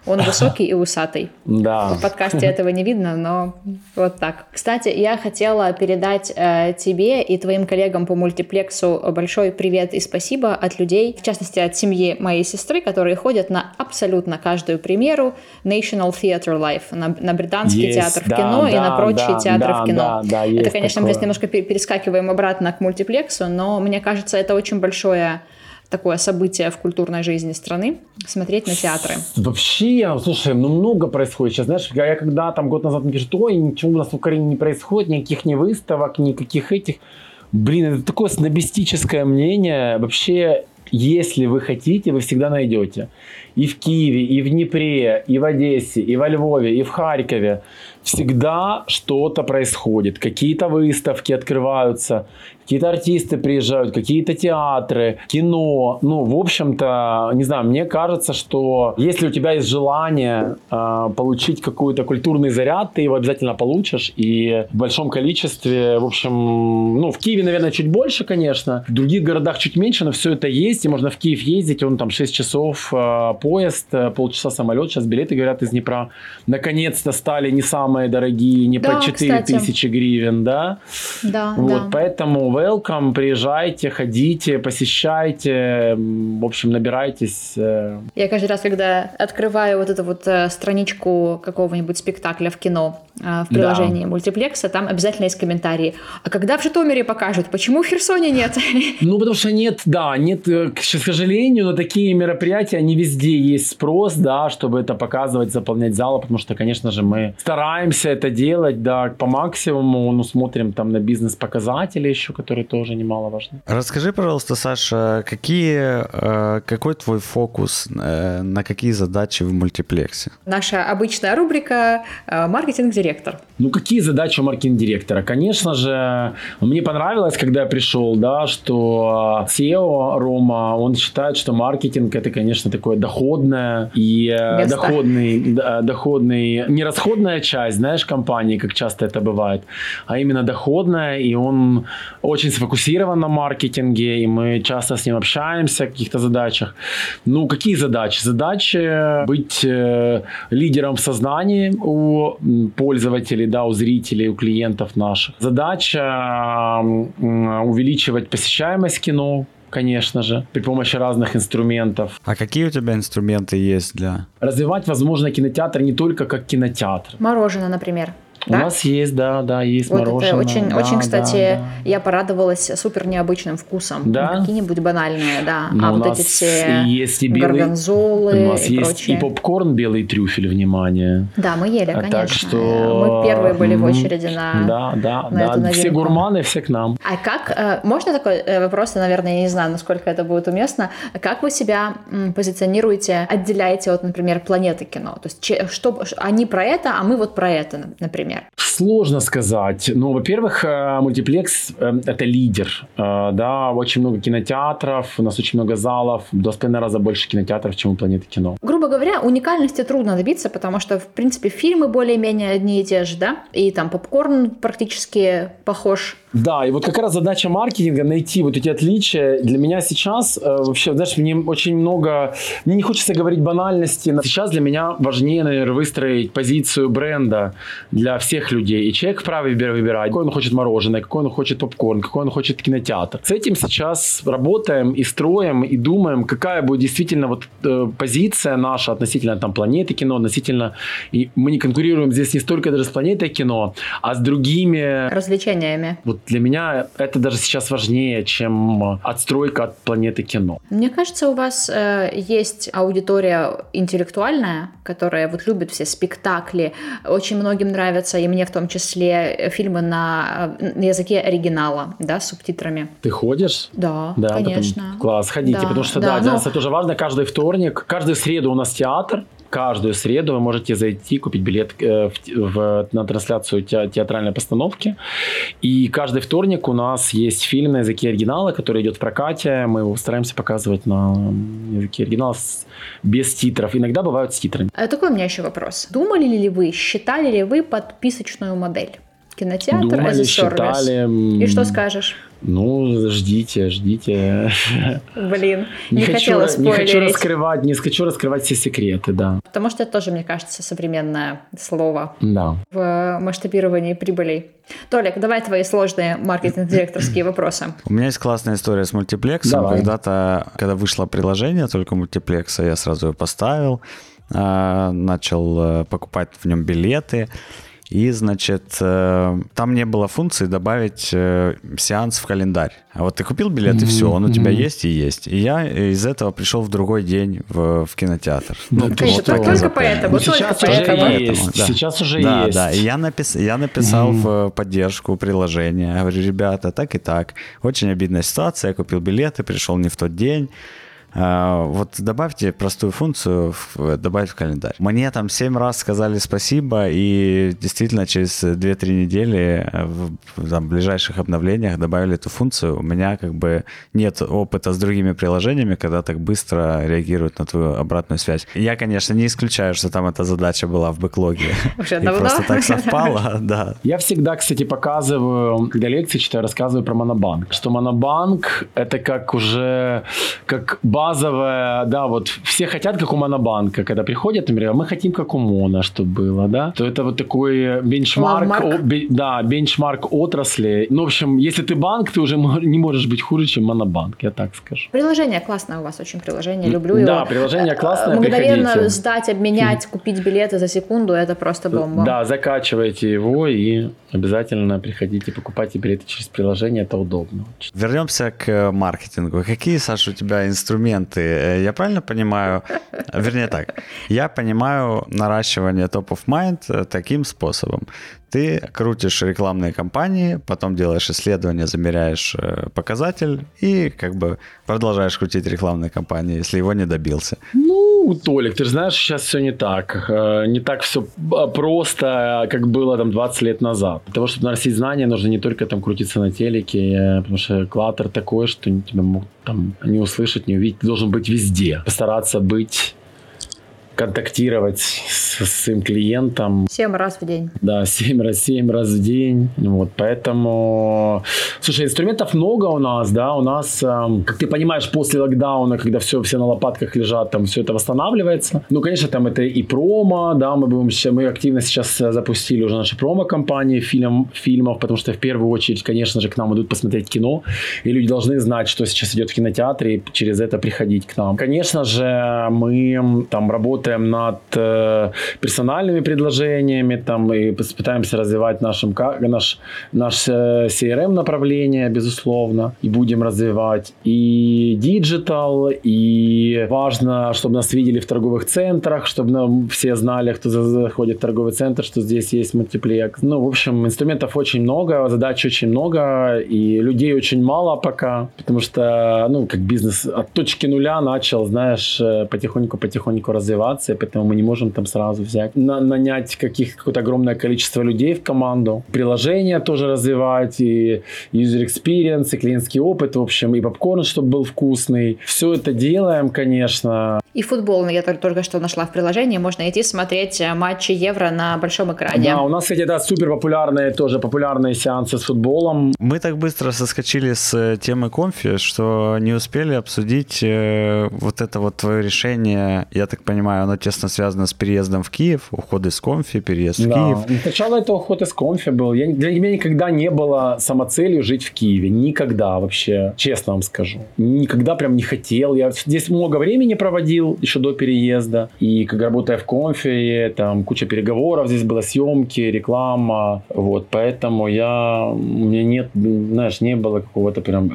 Он высокий и усатый. Да. В подкасте этого не видно, но вот так. Кстати, я хотела передать э, тебе и твоим коллегам по мультиплексу большой привет и спасибо от людей, в частности от семьи моей сестры, которые ходят на абсолютно каждую премьеру National Theatre Life, на, на британский есть, театр в кино да, и на прочие да, театры да, в кино. Да, да, это, конечно, такое. мы здесь немножко перескакиваем обратно к мультиплексу, но мне кажется, это очень большое такое событие в культурной жизни страны, смотреть на театры? Вообще, слушай, ну много происходит. Сейчас, знаешь, я, я когда там год назад напишу, ой, ничего у нас в Украине не происходит, никаких ни выставок, никаких этих. Блин, это такое снобистическое мнение. Вообще, если вы хотите, вы всегда найдете. И в Киеве, и в Днепре, и в Одессе, и во Львове, и в Харькове всегда что-то происходит. Какие-то выставки открываются, какие-то артисты приезжают, какие-то театры, кино. Ну, в общем-то, не знаю, мне кажется, что если у тебя есть желание э, получить какой-то культурный заряд, ты его обязательно получишь. И в большом количестве, в общем, ну, в Киеве, наверное, чуть больше, конечно. В других городах чуть меньше, но все это есть. И можно в Киев ездить. Он там 6 часов э, поезд, полчаса самолет. Сейчас билеты, говорят, из Днепра наконец-то стали не самые дорогие, не да, по 4 кстати. тысячи гривен, да? Да, вот, да. Поэтому welcome, приезжайте, ходите, посещайте, в общем, набирайтесь. Э. Я каждый раз, когда открываю вот эту вот э, страничку какого-нибудь спектакля в кино в приложении да. мультиплекса, там обязательно есть комментарии. А когда в Житомире покажут? Почему в Херсоне нет? Ну, потому что нет, да, нет, к сожалению, на такие мероприятия не везде есть спрос, да, чтобы это показывать, заполнять залы, потому что, конечно же, мы стараемся это делать, да, по максимуму, ну, смотрим там на бизнес-показатели еще, которые тоже немаловажны. Расскажи, пожалуйста, Саша, какие, э, какой твой фокус, э, на какие задачи в мультиплексе? Наша обычная рубрика э, «Маркетинг в маркетинг-директор? Ну, какие задачи у маркетинг-директора? Конечно же, мне понравилось, когда я пришел, да, что SEO Рома, он считает, что маркетинг это, конечно, такое доходное и э, Место. доходный, доходный, не расходная часть, знаешь, компании, как часто это бывает, а именно доходная, и он очень сфокусирован на маркетинге, и мы часто с ним общаемся о каких-то задачах. Ну, какие задачи? Задачи быть э, лидером в сознании у пользователей, да, у зрителей, у клиентов наших. Задача увеличивать посещаемость кино, конечно же, при помощи разных инструментов. А какие у тебя инструменты есть для... Развивать, возможно, кинотеатр не только как кинотеатр. Мороженое, например. У да? нас есть, да, да, есть вот мороженое. Это очень, да, очень, кстати, да, да. я порадовалась супер необычным вкусом. Да? Ну, какие-нибудь банальные, да. Но а вот эти все есть и белый, горгонзолы У нас и есть прочее. и попкорн белый трюфель, внимание. Да, мы ели, конечно. Так что... Мы первые были в очереди на Да, да, на да. Эту все гурманы, все к нам. А как... Э, можно такой э, вопрос, наверное, я не знаю, насколько это будет уместно. Как вы себя позиционируете, отделяете от, например, планеты кино? То есть что, они про это, а мы вот про это, например? Сложно сказать. Ну, во-первых, э, мультиплекс э, — это лидер. Э, да, очень много кинотеатров, у нас очень много залов, с половиной раза больше кинотеатров, чем у Планеты кино. Грубо говоря, уникальности трудно добиться, потому что, в принципе, фильмы более-менее одни и те же, да, и там попкорн практически похож да, и вот как раз задача маркетинга найти вот эти отличия. Для меня сейчас вообще, знаешь, мне очень много, мне не хочется говорить банальности. Сейчас для меня важнее, наверное, выстроить позицию бренда для всех людей. И человек вправе выбирать, какой он хочет мороженое, какой он хочет попкорн, какой он хочет кинотеатр. С этим сейчас работаем и строим, и думаем, какая будет действительно вот э, позиция наша относительно там планеты кино, относительно... И мы не конкурируем здесь не столько даже с планетой кино, а с другими... Развлечениями. Вот для меня это даже сейчас важнее, чем отстройка от планеты кино. Мне кажется, у вас э, есть аудитория интеллектуальная, которая вот любит все спектакли. Очень многим нравятся, и мне в том числе, э, фильмы на, э, на языке оригинала, да, с субтитрами. Ты ходишь? Да, да конечно. Потом, класс, ходите, да, потому что, да, да для но... нас это тоже важно. Каждый вторник, каждую среду у нас театр, каждую среду вы можете зайти, купить билет э, в, в, на трансляцию те, театральной постановки. И каждый вторник у нас есть фильм на языке оригинала, который идет в прокате. Мы его стараемся показывать на языке оригинала с, без титров. Иногда бывают с титрами. А такой у меня еще вопрос. Думали ли вы, считали ли вы подписочную модель? Кинотеатр Думали, считали. И что скажешь? Ну, ждите, ждите. Блин, не, не хотела хочу, Не хочу раскрывать, не хочу раскрывать все секреты, да. Потому что это тоже, мне кажется, современное слово. Да. В масштабировании прибылей. Толик, давай твои сложные маркетинг-директорские вопросы. У меня есть классная история с мультиплексом. Давай. Когда-то, когда вышло приложение только мультиплекса, я сразу его поставил, а, начал э, покупать в нем билеты. И, значит, э, там не было функции добавить э, сеанс в календарь. А вот ты купил билет, и все, он у тебя есть и есть. И я из этого пришел в другой день в, в кинотеатр. Ну, ну вот только, только поэтому, ну, сейчас только уже поэтому. есть. Да. Сейчас уже да, есть. Да, и я, напис, я написал в поддержку приложения. Говорю, ребята, так и так. Очень обидная ситуация. Я купил билеты, пришел не в тот день. А, вот добавьте простую функцию, добавить в календарь. Мне там 7 раз сказали спасибо, и действительно через 2-3 недели в там, ближайших обновлениях добавили эту функцию. У меня как бы нет опыта с другими приложениями, когда так быстро реагируют на твою обратную связь. Я, конечно, не исключаю, что там эта задача была в бэклоге. Уже давно? просто так совпало, да. Я всегда, кстати, показываю, когда лекции читаю, рассказываю про Монобанк, что Монобанк — это как уже как базовая, да, вот все хотят, как у Монобанка, когда приходят, например, мы хотим, как у Мона, чтобы было, да, то это вот такой бенчмарк, о, бе, да, бенчмарк отрасли. Ну, в общем, если ты банк, ты уже не можешь быть хуже, чем Монобанк, я так скажу. Приложение классное у вас очень приложение, люблю его. Да, приложение классное, Мгновенно приходите. сдать, обменять, купить билеты за секунду, это просто бомба. Да, закачивайте его и обязательно приходите, покупайте билеты через приложение, это удобно. Вернемся к маркетингу. Какие, Саша, у тебя инструменты инструменты. Э, я правильно понимаю, вернее так, я понимаю наращивание top of mind э, таким способом. Ты крутишь рекламные кампании, потом делаешь исследование, замеряешь э, показатель и как бы продолжаешь крутить рекламные кампании, если его не добился. Ну, Толик, ты же знаешь, сейчас все не так. Э, не так все просто, как было там 20 лет назад. Для того, чтобы нарастить знания, нужно не только там крутиться на телеке, э, потому что клатер такой, что тебя могут там не услышать, не увидеть. Ты должен быть везде. Постараться быть контактировать с, с своим клиентом. Семь раз в день. Да, семь раз, семь раз в день. Вот, поэтому... Слушай, инструментов много у нас, да, у нас, эм, как ты понимаешь, после локдауна, когда все, все на лопатках лежат, там все это восстанавливается. Ну, конечно, там это и промо, да, мы будем, мы активно сейчас э, запустили уже наши промо-компании фильм, фильмов, потому что в первую очередь, конечно же, к нам идут посмотреть кино, и люди должны знать, что сейчас идет в кинотеатре, и через это приходить к нам. Конечно же, мы там работаем работаем над э, персональными предложениями там, и пытаемся развивать нашим, наш, наш э, CRM направление, безусловно, и будем развивать и digital, и важно, чтобы нас видели в торговых центрах, чтобы нам все знали, кто заходит в торговый центр, что здесь есть Multiplex. Ну, в общем, инструментов очень много, задач очень много, и людей очень мало пока, потому что, ну, как бизнес от точки нуля начал, знаешь, э, потихоньку-потихоньку развиваться, информации, поэтому мы не можем там сразу взять, на, нанять каких, какое-то огромное количество людей в команду. Приложение тоже развивать, и user experience, и клиентский опыт, в общем, и попкорн, чтобы был вкусный. Все это делаем, конечно. И футбол, я только что нашла в приложении, можно идти смотреть э, матчи Евро на большом экране. Да, у нас, кстати, да, супер популярные тоже популярные сеансы с футболом. Мы так быстро соскочили с э, темы конфи, что не успели обсудить э, вот это вот твое решение, я так понимаю, оно тесно связано с переездом в Киев, уход из конфи, переезд да. в Киев. Сначала это уход из конфи был. Я, для меня никогда не было самоцелью жить в Киеве. Никогда вообще, честно вам скажу. Никогда прям не хотел. Я здесь много времени проводил еще до переезда. И как работая в конфе, там куча переговоров, здесь было съемки, реклама. Вот, поэтому я, у меня нет, знаешь, не было какого-то прям,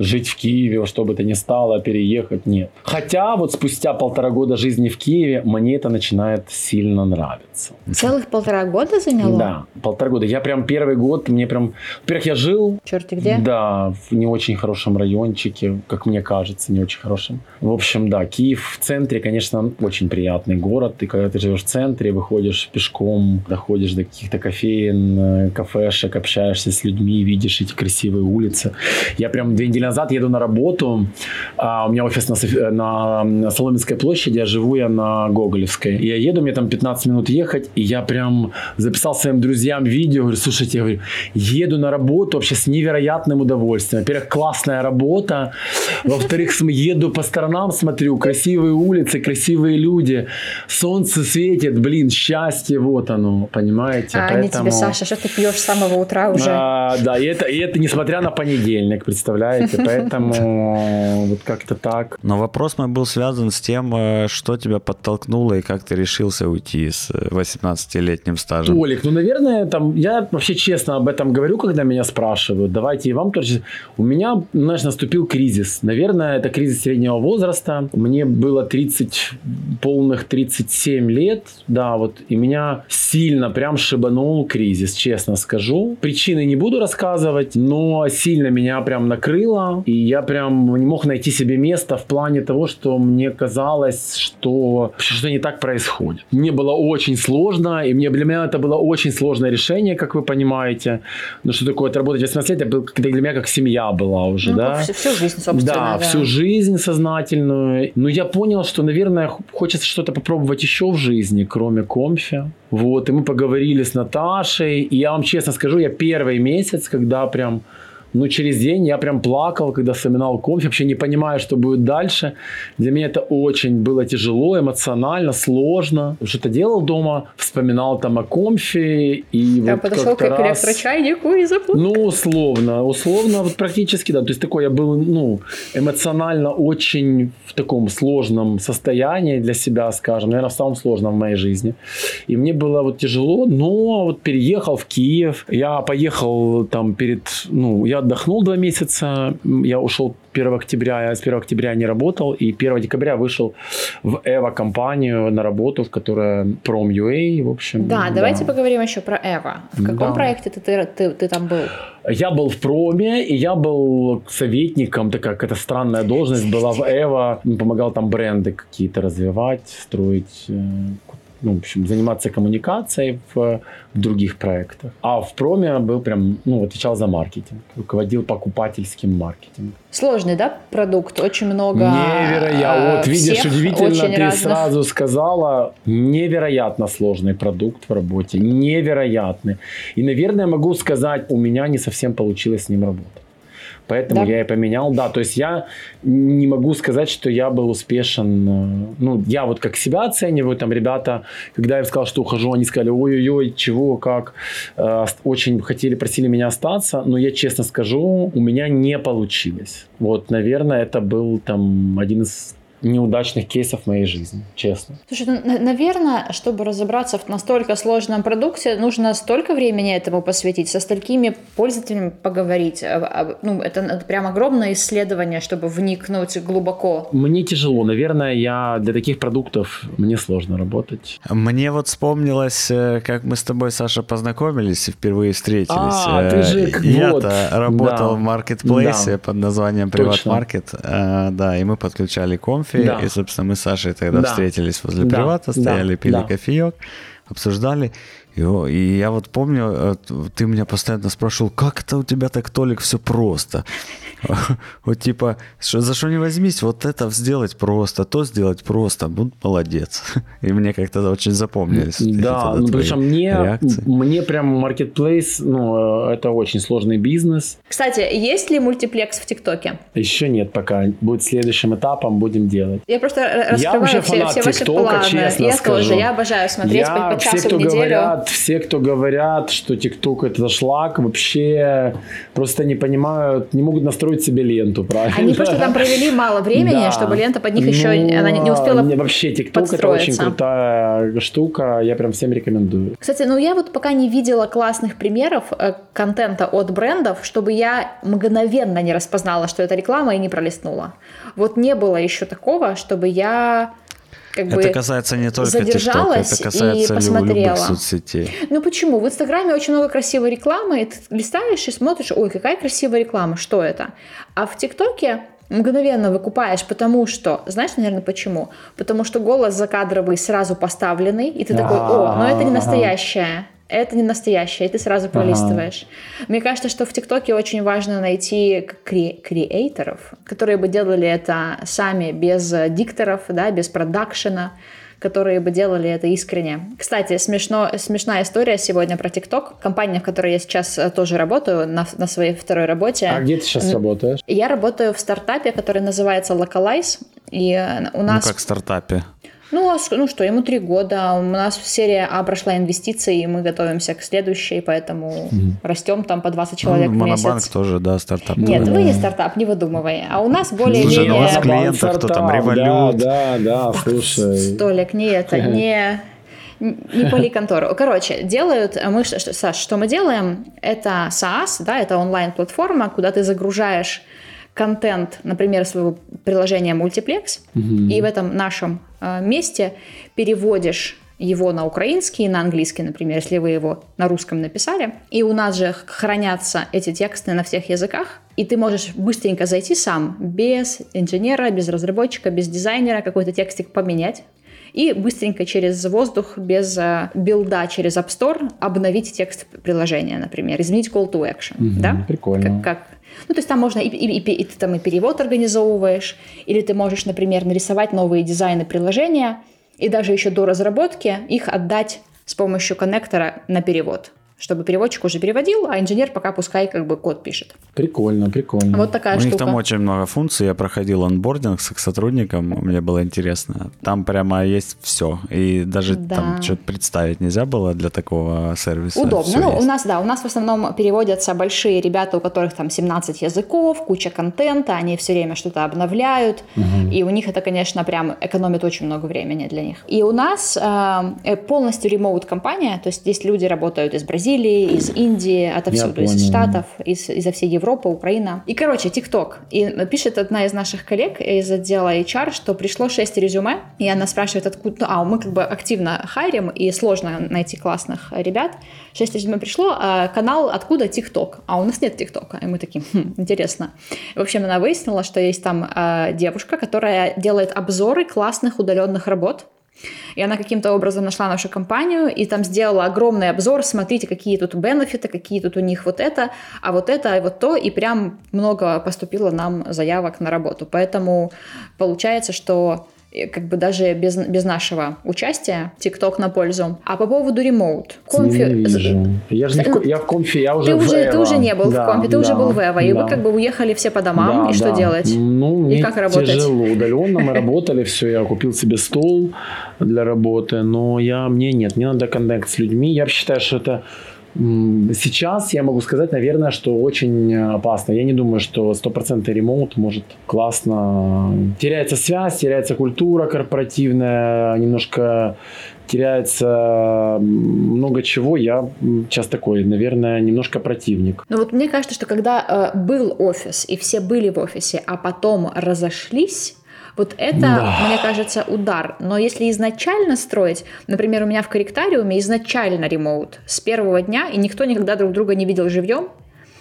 жить в Киеве, во что бы то ни стало, переехать, нет. Хотя вот спустя полтора года жизни в Киеве мне это начинает сильно нравиться. Целых полтора года заняло? Да, полтора года. Я прям первый год, мне прям... Во-первых, я жил... Черти где? Да, в не очень хорошем райончике, как мне кажется, не очень хорошем. В общем, да, Киев в центре, конечно, очень приятный город. И когда ты живешь в центре, выходишь пешком, доходишь до каких-то кофеин, э, кафешек, общаешься с людьми, видишь эти красивые улицы. Я прям две недели назад еду на работу. А, у меня офис на, на Соломенской площади, а живу я на Гоголевской. Я еду, мне там 15 минут ехать, и я прям записал своим друзьям видео. Говорю, слушайте, я говорю, еду на работу вообще с невероятным удовольствием. Во-первых, классная работа. Во-вторых, еду по сторонам, смотрю, красивые улицы, красивые люди. Солнце светит, блин, счастье, вот оно, понимаете? А Поэтому... не тебе, Саша, что ты пьешь с самого утра уже? А, да, и это, и это несмотря на понедельник, представляете? Поэтому вот как-то так. Но вопрос мой был связан с тем, э, что тебя подтолкнуло и как ты решился уйти с 18-летним стажем. Толик, ну, наверное, там, я вообще честно об этом говорю, когда меня спрашивают. Давайте и вам тоже. У меня, знаешь, наступил кризис. Наверное, это кризис среднего возраста. Мне было 30, полных 37 лет, да, вот, и меня сильно прям шибанул кризис, честно скажу. Причины не буду рассказывать, но сильно меня прям накрыло и я прям не мог найти себе место в плане того, что мне казалось, что что не так происходит. Мне было очень сложно, и мне, для меня это было очень сложное решение, как вы понимаете. Ну, что такое отработать 18 лет, это для меня как семья была уже, ну, да? Всю, всю жизнь, собственно. Да, да, всю жизнь сознательную. Но я понял, что, наверное, хочется что-то попробовать еще в жизни, кроме комфи. Вот, и мы поговорили с Наташей, и я вам честно скажу, я первый месяц, когда прям ну, через день я прям плакал, когда вспоминал кофе, вообще не понимая, что будет дальше. Для меня это очень было тяжело, эмоционально, сложно. Что-то делал дома, вспоминал там о комфе. И я вот подошел к раз... электрочайнику и заплакал. Ну, условно, условно, вот практически, да. То есть такой я был, ну, эмоционально очень в таком сложном состоянии для себя, скажем, наверное, в самом сложном в моей жизни. И мне было вот тяжело, но вот переехал в Киев, я поехал там перед, ну, я отдохнул два месяца, я ушел 1 октября, я с 1 октября не работал, и 1 декабря вышел в Эва компанию на работу, в которая Prom.ua, в общем. Да, да. давайте поговорим еще про Эва. В каком да. проекте ты, ты, ты, ты там был? Я был в проме, и я был советником, такая какая-то странная должность была в Эво. Помогал там бренды какие-то развивать, строить э, ну, в общем, заниматься коммуникацией в, в других проектах. А в проме был прям, ну, отвечал за маркетинг, руководил покупательским маркетингом. Сложный, да, продукт? Очень много Невероятно. Вот видишь, удивительно, ты разных... сразу сказала, невероятно сложный продукт в работе, невероятный. И, наверное, могу сказать, у меня не совсем получилось с ним работать. Поэтому да. я и поменял. Да, то есть я не могу сказать, что я был успешен. Э, ну, я вот как себя оцениваю, там ребята, когда я сказал, что ухожу, они сказали, ой-ой-ой, чего, как. Э, очень хотели, просили меня остаться, но я честно скажу, у меня не получилось. Вот, наверное, это был там один из неудачных кейсов в моей жизни, честно. Слушай, ну, наверное, чтобы разобраться в настолько сложном продукте, нужно столько времени этому посвятить, со столькими пользователями поговорить. А, а, ну, это, это прям огромное исследование, чтобы вникнуть глубоко. Мне тяжело. Наверное, я для таких продуктов мне сложно работать. Мне вот вспомнилось, э, как мы с тобой, Саша, познакомились и впервые встретились. А, ты же э, Я-то вот. работал да. в маркетплейсе да. под названием Приват Маркет. Э, да, и мы подключали конф кофе, да. и, собственно, мы с Сашей тогда да. встретились возле да. привата, стояли, да. пили да. кофеек, обсуждали. И, и я вот помню, э, ты меня постоянно спрашивал, как это у тебя так, Толик, все просто? Вот типа, за что не возьмись, вот это сделать просто, то сделать просто, будь молодец. И мне как-то очень запомнились. Да, ну, причем мне, мне прям Marketplace, ну, э, это очень сложный бизнес. Кстати, есть ли мультиплекс в ТикТоке? Еще нет пока. Будет следующим этапом, будем делать. Я просто раскрываю я все, все ваши планы. Честно я скажу. тоже, я обожаю смотреть я, по, по часу все, кто в неделю. Говорят, все, кто говорят, что ТикТок это шлак, вообще просто не понимают, не могут настроить строить себе ленту, правильно? Они просто там провели мало времени, да. чтобы лента под них еще ну, она не успела не, Вообще, ТикТок это очень крутая штука, я прям всем рекомендую. Кстати, ну я вот пока не видела классных примеров э, контента от брендов, чтобы я мгновенно не распознала, что это реклама и не пролистнула. Вот не было еще такого, чтобы я как это бы касается не только задержалась TikTok, это касается и посмотрела. любых соцсетей. Ну почему? В Инстаграме очень много красивой рекламы, и ты листаешь и смотришь, ой, какая красивая реклама, что это? А в ТикТоке мгновенно выкупаешь, потому что, знаешь, наверное, почему? Потому что голос закадровый сразу поставленный, и ты такой, о, но это не настоящее это не настоящее, и ты сразу пролистываешь. Ага. Мне кажется, что в ТикТоке очень важно найти кре- креаторов, которые бы делали это сами, без дикторов, да, без продакшена, которые бы делали это искренне. Кстати, смешно, смешная история сегодня про ТикТок. Компания, в которой я сейчас э, тоже работаю, на, на своей второй работе. А где ты сейчас работаешь? Я работаю в стартапе, который называется Localize. И э, у нас... Ну, как в стартапе? Ну, а, ну что, ему три года. У нас серия А прошла инвестиции, и мы готовимся к следующей, поэтому угу. растем там по 20 человек ну, в месяц. Монобанк тоже, да, стартап. Нет, вы не стартап, не выдумывай. А у нас более-менее... Слушай, ну у вас клиентов, кто там, Револют. Да, да, да, слушай. Столик, не это, не... Не поликонтору. Короче, делают мы, Саш, что мы делаем? Это SaaS, да, это онлайн-платформа, куда ты загружаешь контент, например, своего приложения Multiplex, угу. и в этом нашем э, месте переводишь его на украинский, на английский, например, если вы его на русском написали. И у нас же хранятся эти тексты на всех языках, и ты можешь быстренько зайти сам, без инженера, без разработчика, без дизайнера, какой-то текстик поменять, и быстренько через воздух, без э, билда через App Store обновить текст приложения, например, изменить call to action. Угу, да? Прикольно. Как, как ну, то есть там можно и, и, и, и ты там и перевод организовываешь, или ты можешь, например, нарисовать новые дизайны приложения, и даже еще до разработки их отдать с помощью коннектора на перевод чтобы переводчик уже переводил, а инженер пока пускай как бы код пишет. Прикольно, прикольно. Вот такая У штука. них там очень много функций. Я проходил онбординг с сотрудником, мне было интересно. Там прямо есть все. И даже да. там что-то представить нельзя было для такого сервиса. Удобно. ну, у нас, да, у нас в основном переводятся большие ребята, у которых там 17 языков, куча контента, они все время что-то обновляют. Угу. И у них это, конечно, прям экономит очень много времени для них. И у нас э, полностью ремоут компания, то есть здесь люди работают из Бразилии, Бразилии, из Индии, отовсюду, из Штатов, из, из всей Европы, Украина. И, короче, ТикТок. И пишет одна из наших коллег из отдела HR, что пришло 6 резюме, и она спрашивает, откуда... А, мы как бы активно хайрим, и сложно найти классных ребят. 6 резюме пришло, а канал откуда ТикТок? А у нас нет ТикТока. И мы такие, хм, интересно. В общем, она выяснила, что есть там э, девушка, которая делает обзоры классных удаленных работ, и она каким-то образом нашла нашу компанию и там сделала огромный обзор, смотрите, какие тут бенефиты, какие тут у них вот это, а вот это, и вот то, и прям много поступило нам заявок на работу. Поэтому получается, что как бы даже без, без нашего участия TikTok на пользу. А по поводу ремоут. Конфи... Я же не в, я в конфе, я уже ты в уже, ты уже не был да, в конфе, ты да, уже был в Эво, да. и вы как бы уехали все по домам, да, и что да. делать? Ну, и как работать? тяжело. Удаленно мы работали, все, я купил себе стол для работы, но я, мне нет, мне надо коннект с людьми. Я считаю, что это Сейчас я могу сказать, наверное, что очень опасно. Я не думаю, что стопроцентный ремонт может классно... Теряется связь, теряется культура корпоративная, немножко теряется много чего. Я сейчас такой, наверное, немножко противник. Ну вот мне кажется, что когда э, был офис, и все были в офисе, а потом разошлись, вот это, да. мне кажется, удар. Но если изначально строить, например, у меня в корректариуме изначально ремоут с первого дня, и никто никогда друг друга не видел живьем,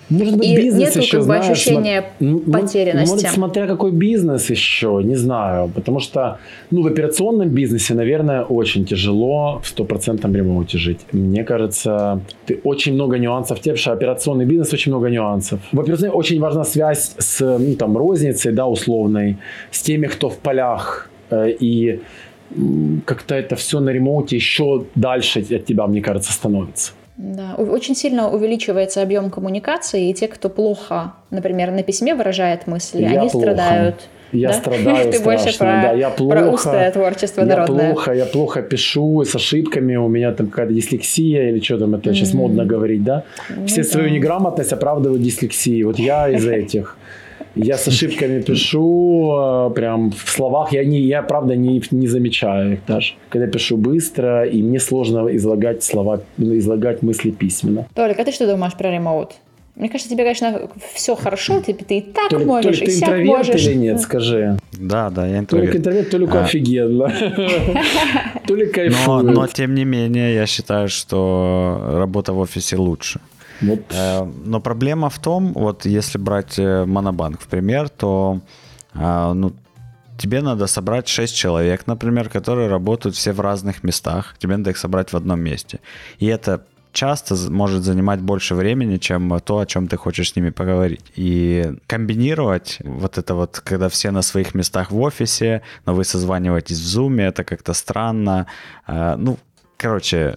может быть, и бизнес нету еще, как бы знаешь, ощущения см... потерянности. Может, смотря какой бизнес еще, не знаю. Потому что, ну, в операционном бизнесе, наверное, очень тяжело в стопроцентном ремонте жить. Мне кажется, ты очень много нюансов. Те, что операционный бизнес, очень много нюансов. В операционном очень важна связь с, ну, там, розницей, да, условной, с теми, кто в полях. Э, и как-то это все на ремонте еще дальше от тебя, мне кажется, становится. Да, очень сильно увеличивается объем коммуникации, и те, кто плохо, например, на письме выражает мысли, я они плохо. страдают. Я да? страдаю Ты страшно, больше про, да, я плохо, про устное творчество я плохо, я плохо пишу с ошибками, у меня там какая-то дислексия или что там это mm-hmm. сейчас модно говорить, да? Ну, Все да. свою неграмотность оправдывают дислексией. Вот я из этих. Я с ошибками пишу, э, прям в словах я, не, я правда не, не замечаю их даже. Когда пишу быстро, и мне сложно излагать слова, излагать мысли письменно. Толик, а ты что думаешь про ремоут? Мне кажется, тебе, конечно, все хорошо, ты, ты и так Толик, можешь, Толик, и ты интроверт можешь. или нет, скажи. Да, да, я интроверт. Толик интроверт, Толику а... офигенно. Толик кайфует. Но, но, тем не менее, я считаю, что работа в офисе лучше. Вот. Э, но проблема в том, вот если брать э, Монобанк в пример, то э, ну, тебе надо собрать 6 человек, например, которые работают все в разных местах. Тебе надо их собрать в одном месте. И это часто может занимать больше времени, чем то, о чем ты хочешь с ними поговорить. И комбинировать вот это вот, когда все на своих местах в офисе, но вы созваниваетесь в зуме, это как-то странно. Ну, короче,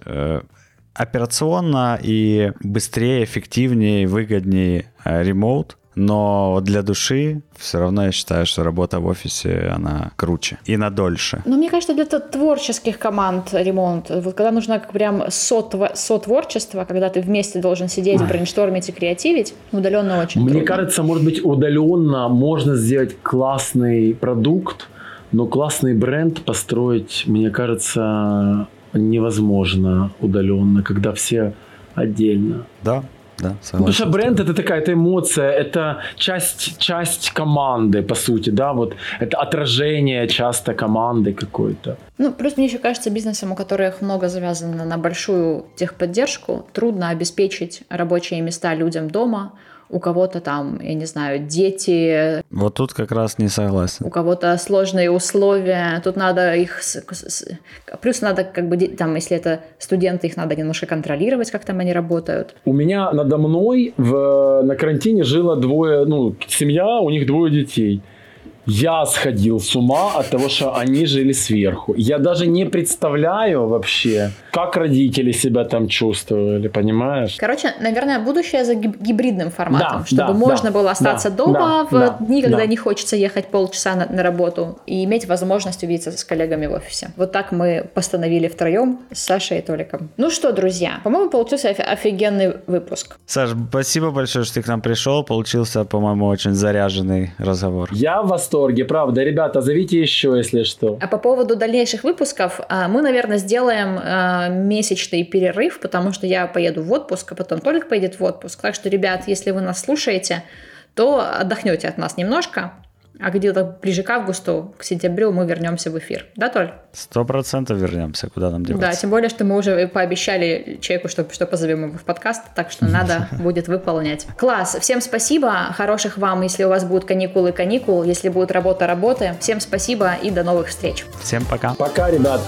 операционно и быстрее, эффективнее, выгоднее э, ремоут, но для души все равно я считаю, что работа в офисе, она круче и на дольше. Ну, мне кажется, для творческих команд ремонт, вот когда нужно прям сотво, сотворчество, когда ты вместе должен сидеть, брейнштормить и креативить, удаленно очень Мне трудно. кажется, может быть, удаленно можно сделать классный продукт, но классный бренд построить, мне кажется, невозможно удаленно, когда все отдельно. Да, да, согласен. Потому что бренд это такая это эмоция, это часть, часть команды, по сути, да, вот это отражение часто команды какой-то. Ну, плюс мне еще кажется, бизнесам, у которых много завязано на большую техподдержку, трудно обеспечить рабочие места людям дома, у кого-то там, я не знаю, дети. Вот тут как раз не согласен. У кого-то сложные условия, тут надо их... Плюс надо как бы, там, если это студенты, их надо немножко контролировать, как там они работают. У меня надо мной в, на карантине жило двое, ну, семья, у них двое детей. Я сходил с ума от того, что они жили сверху. Я даже не представляю вообще, как родители себя там чувствовали, понимаешь? Короче, наверное, будущее за гибридным форматом, да, чтобы да, можно да, было остаться да, дома да, в дни, когда да. не хочется ехать полчаса на, на работу и иметь возможность увидеться с коллегами в офисе. Вот так мы постановили втроем с Сашей и Толиком. Ну что, друзья, по-моему, получился офигенный выпуск. Саш, спасибо большое, что ты к нам пришел. Получился, по-моему, очень заряженный разговор. Я вас восторге, правда. Ребята, зовите еще, если что. А по поводу дальнейших выпусков, а, мы, наверное, сделаем а, месячный перерыв, потому что я поеду в отпуск, а потом Толик поедет в отпуск. Так что, ребят, если вы нас слушаете, то отдохнете от нас немножко, а где-то ближе к августу, к сентябрю мы вернемся в эфир. Да, Толь? Сто процентов вернемся, куда нам деваться. Да, тем более, что мы уже пообещали человеку, что, что позовем его в подкаст, так что надо будет выполнять. Класс, всем спасибо, хороших вам, если у вас будут каникулы, каникул, если будет работа, работы. Всем спасибо и до новых встреч. Всем пока. Пока, ребят.